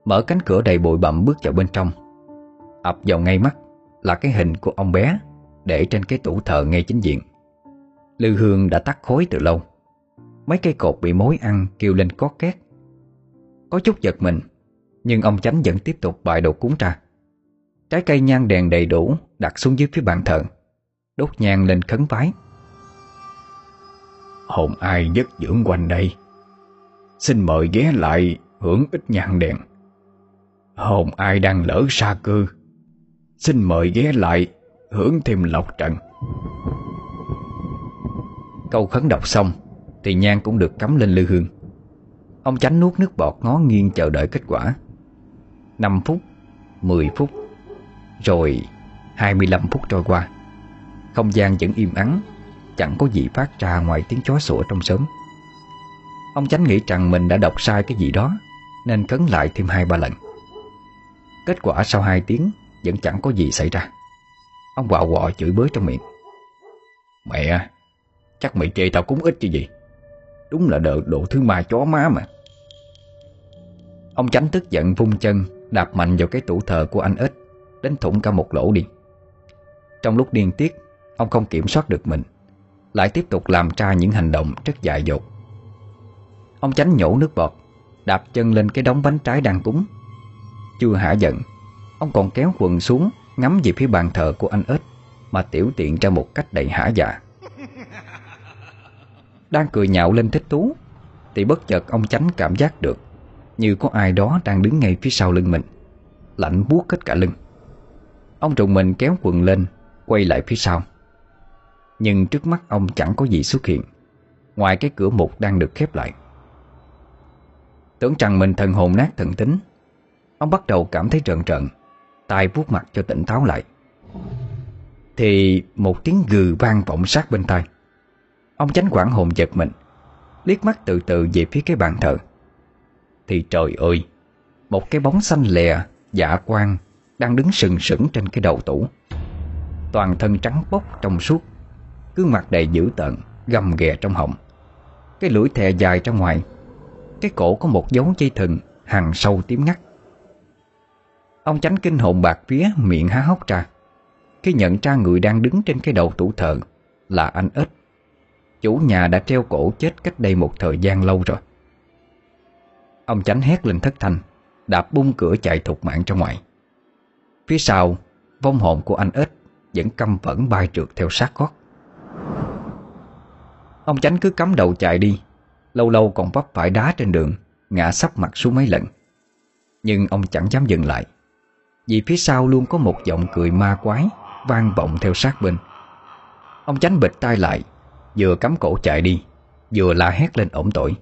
Mở cánh cửa đầy bụi bặm bước vào bên trong. Ập vào ngay mắt Là cái hình của ông bé Để trên cái tủ thờ ngay chính diện. Lư hương đã tắt khối từ lâu. Mấy cây cột bị mối ăn kêu lên có két. Có chút giật mình, Nhưng ông chánh vẫn tiếp tục bài đồ cúng ra. Trái cây nhang đèn đầy đủ Đặt xuống dưới phía bàn thờ. Đốt nhang lên khấn vái. Hồn ai giấc dưỡng quanh đây? Xin mời ghé lại hưởng ít nhang đèn. Hồn ai đang lỡ xa cư? Xin mời ghé lại Hưởng thêm lộc trận Câu khấn đọc xong Thì nhang cũng được cắm lên lư hương. Ông tránh nuốt nước bọt ngó nghiêng chờ đợi kết quả. 5 phút 10 phút rồi 25 phút trôi qua. Không gian vẫn im ắng, Chẳng có gì phát ra ngoài tiếng chó sủa trong sớm Ông tránh nghĩ rằng mình đã đọc sai cái gì đó, Nên cấn lại thêm hai ba lần. Kết quả sau 2 tiếng Vẫn chẳng có gì xảy ra. Ông quạo quọ chửi bới trong miệng. Mẹ, Chắc mày chê tao cúng ít chứ gì. Đúng là đợt độ thứ ma chó má mà. Ông tránh tức giận vung chân, Đạp mạnh vào cái tủ thờ của anh ếch. Đến thủng cả một lỗ đi. Trong lúc điên tiết Ông không kiểm soát được mình Lại tiếp tục làm ra những hành động rất dại dột. Ông tránh nhổ nước bọt Đạp chân lên cái đống bánh trái đang cúng. Chưa hả giận Ông còn kéo quần xuống Ngắm về phía bàn thờ của anh ếch Mà tiểu tiện ra một cách đầy hả dạ. Đang cười nhạo lên thích tú Thì bất chợt ông chánh cảm giác được Như có ai đó đang đứng ngay phía sau lưng mình Lạnh buốt hết cả lưng Ông trùng mình kéo quần lên, Quay lại phía sau. Nhưng trước mắt ông chẳng có gì xuất hiện. Ngoài cái cửa mục đang được khép lại. Tưởng rằng mình thần hồn nát thần tính, Ông bắt đầu cảm thấy trợn trợn tay vuốt mặt cho tỉnh táo lại. Thì một tiếng gừ vang vọng sát bên tai. Ông tránh quảng hồn giật mình, Liếc mắt từ từ về phía cái bàn thờ. Thì trời ơi, Một cái bóng xanh lè Dạ quang đang đứng sừng sững trên cái đầu tủ. Toàn thân trắng bóc trong suốt Gương mặt đầy dữ tợn, Gầm ghè trong họng. Cái lưỡi thè dài ra ngoài, Cái cổ có một dấu dây thừng Hàng sâu tím ngắt. Ông tránh kinh hồn bạc vía miệng há hốc ra. Khi nhận ra người đang đứng trên cái đầu tủ thờ Là anh ếch Chủ nhà đã treo cổ chết cách đây một thời gian lâu rồi. Ông chánh hét lên thất thanh, Đạp bung cửa chạy thục mạng ra ngoài. Phía sau, Vong hồn của anh ếch Vẫn căm phẫn bay trượt theo sát gót Ông chánh cứ cắm đầu chạy đi, Lâu lâu còn vấp phải đá trên đường, Ngã sắp mặt xuống mấy lần. Nhưng ông chẳng dám dừng lại, Vì phía sau luôn có một giọng cười ma quái Vang vọng theo sát bên. Ông chánh bịch tay lại, Vừa cắm cổ chạy đi, Vừa la hét lên ổng tội.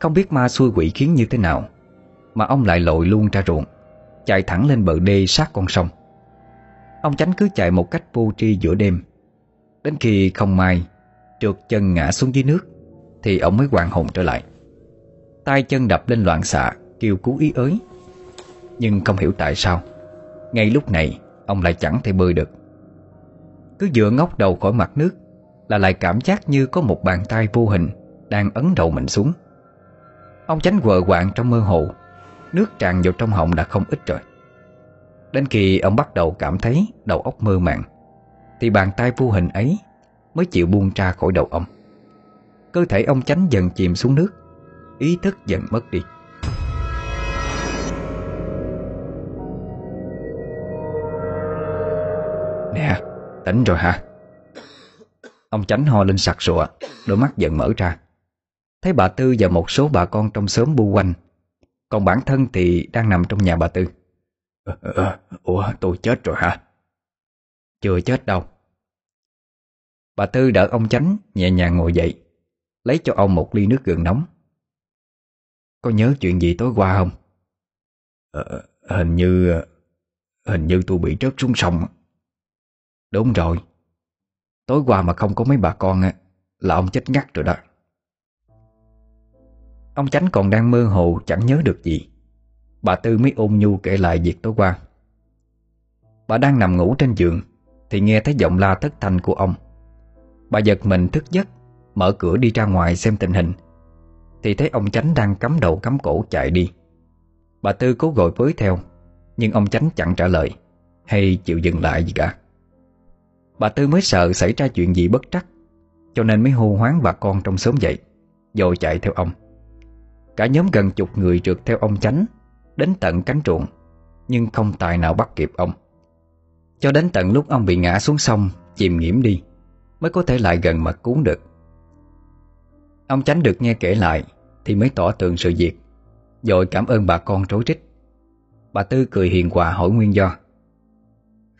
Không biết ma xui quỷ khiến như thế nào, Mà ông lại lội luôn ra ruộng. Chạy thẳng lên bờ đê sát con sông. Ông chánh cứ chạy một cách vô tri giữa đêm. Đến khi không may, Trượt chân ngã xuống dưới nước, Thì ông mới hoàn hồn trở lại. Tay chân đập lên loạn xạ, Kêu cứu ý ới. Nhưng không hiểu tại sao, Ngay lúc này, ông lại chẳng thể bơi được. Cứ dựa ngóc đầu khỏi mặt nước, Là lại cảm giác như có một bàn tay vô hình Đang ấn đầu mình xuống. Ông tránh quờ quạng trong mơ hồ Nước tràn vào trong họng đã không ít rồi. Đến khi ông bắt đầu cảm thấy đầu óc mơ màng Thì bàn tay vô hình ấy Mới chịu buông ra khỏi đầu ông. Cơ thể ông tránh dần chìm xuống nước Ý thức dần mất đi. Nè, tỉnh rồi hả? Ông tránh ho lên sặc sụa Đôi mắt dần mở ra. Thấy bà Tư và một số bà con trong xóm bu quanh còn bản thân thì đang nằm trong nhà bà Tư. Ờ, Ủa tôi chết rồi hả? Chưa chết đâu. Bà Tư đỡ ông chánh nhẹ nhàng ngồi dậy Lấy cho ông một ly nước gừng nóng. Có nhớ chuyện gì tối qua không? Ờ, hình như Hình như tôi bị rớt xuống sông Đúng rồi. Tối qua mà không có mấy bà con Là ông chết ngắt rồi đó Ông Chánh còn đang mơ hồ, chẳng nhớ được gì. Bà Tư mới ôm nhu kể lại việc tối qua. Bà đang nằm ngủ trên giường, Thì nghe thấy giọng la thất thanh của ông. Bà giật mình thức giấc, Mở cửa đi ra ngoài xem tình hình. Thì thấy ông Chánh đang cắm đầu cắm cổ chạy đi. Bà Tư cố gọi với theo, Nhưng ông Chánh chẳng trả lời, Hay chịu dừng lại gì cả. Bà Tư mới sợ xảy ra chuyện gì bất trắc, Cho nên mới hô hoáng bà con trong xóm dậy, Rồi chạy theo ông. Cả nhóm gần chục người trượt theo ông Chánh Đến tận cánh ruộng Nhưng không tài nào bắt kịp ông. Cho đến tận lúc ông bị ngã xuống sông Chìm nghiễm đi Mới có thể lại gần mà cứu được. Ông Chánh được nghe kể lại Thì mới tỏ tường sự việc Rồi cảm ơn bà con trối trích. Bà Tư cười hiền hòa hỏi nguyên do.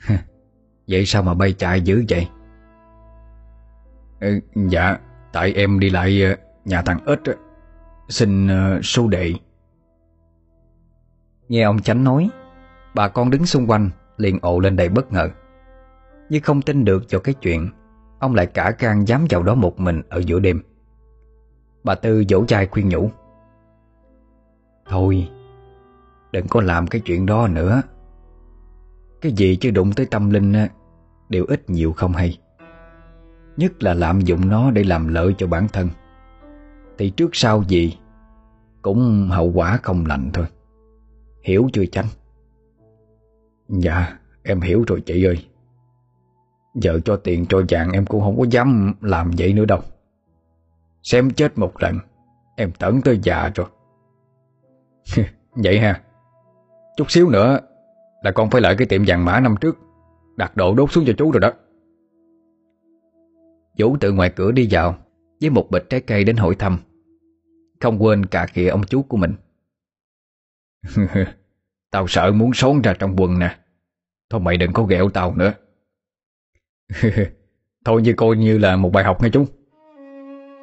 Vậy sao mà bay chạy dữ vậy? Ừ, dạ, tại em đi lại ờ, nhà thằng ếch Xin ờ, uh, số đệ. Nghe ông Chánh nói Bà con đứng xung quanh liền ộ lên đầy bất ngờ. Như không tin được cho cái chuyện Ông lại cả gan dám vào đó một mình ở giữa đêm. Bà Tư dỗ chai khuyên nhủ. Thôi Đừng có làm cái chuyện đó nữa. Cái gì chứ đụng tới tâm linh Đều ít nhiều không hay. Nhất là lạm dụng nó để làm lợi cho bản thân. Thì trước sau gì cũng hậu quả không lành thôi. Hiểu chưa chánh? Dạ em hiểu rồi chị ơi. Giờ cho tiền cho dạng em cũng không có dám làm vậy nữa đâu. Xem chết một lần, Em tẩn tới già rồi. Vậy ha. Chút xíu nữa Là con phải lại cái tiệm vàng mã năm trước, Đặt độ đốt xuống cho chú rồi đó. Vũ từ ngoài cửa đi vào, Với một bịch trái cây đến hỏi thăm. Không quên cả khịa ông chú của mình. Tao sợ muốn xón ra trong quần nè. Thôi mày đừng có ghẹo tao nữa. Thôi như coi như là một bài học nghe chú.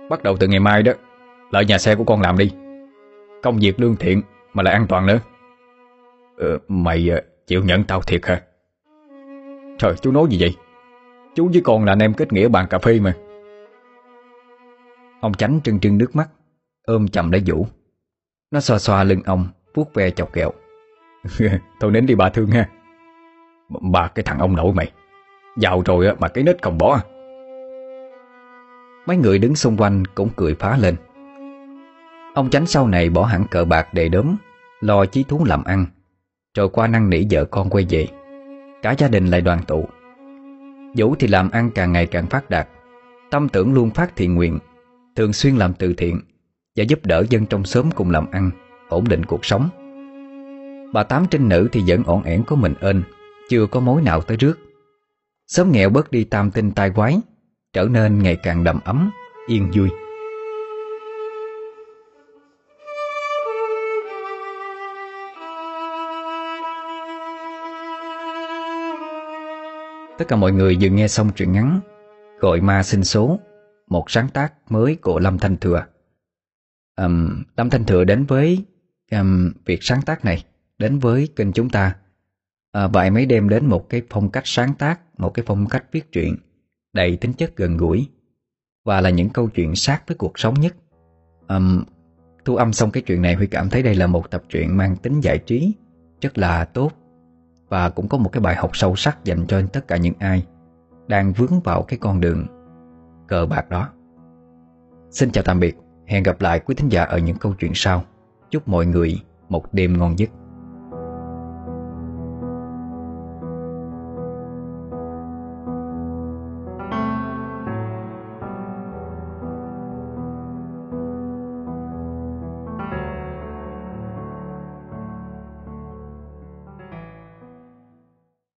Bắt đầu từ ngày mai đó Lợi nhà xe của con làm đi. Công việc lương thiện mà lại an toàn nữa. Ờ, Mày ờ, chịu nhận tao thiệt hả? Trời chú nói gì vậy? Chú với con là anh em kết nghĩa bàn cà phê mà. Ông tránh trưng trưng nước mắt. Ôm chầm lấy Vũ. Nó xoa xoa lưng ông, vuốt ve chọc kẹo Thôi đến đi bà thương ha. Bà, cái thằng ông nội mày. Giàu rồi mà cái nết không bỏ. Mấy người đứng xung quanh cũng cười phá lên. Ông tránh sau này bỏ hẳn cờ bạc đầy đốm, Lo chí thú làm ăn. Rồi qua năn nỉ vợ con quay về. Cả gia đình lại đoàn tụ. Vũ thì làm ăn càng ngày càng phát đạt. Tâm tưởng luôn phát thiện nguyện, Thường xuyên làm từ thiện. Và giúp đỡ dân trong xóm cùng làm ăn, Ổn định cuộc sống. Bà Tám trinh nữ thì vẫn ổn ẻn của mình ên, Chưa có mối nào tới rước. Xóm nghèo bớt đi tam tinh tai quái, Trở nên ngày càng đầm ấm, Yên vui. Tất cả mọi người vừa nghe xong truyện ngắn Gọi ma sinh số, Một sáng tác mới của Lâm Thanh Thừa um, Lâm Thanh Thừa đến với um, việc sáng tác này Đến với kênh chúng ta. À, Và mới đem đến một cái phong cách sáng tác Một cái phong cách viết truyện Đầy tính chất gần gũi Và là những câu chuyện sát với cuộc sống nhất. Um, Thu âm xong cái chuyện này Huy cảm thấy đây là một tập truyện mang tính giải trí Rất là tốt và cũng có một cái bài học sâu sắc dành cho tất cả những ai đang vướng vào cái con đường cờ bạc đó. Xin chào tạm biệt, hẹn gặp lại quý thính giả ở những câu chuyện sau. Chúc mọi người một đêm ngon giấc.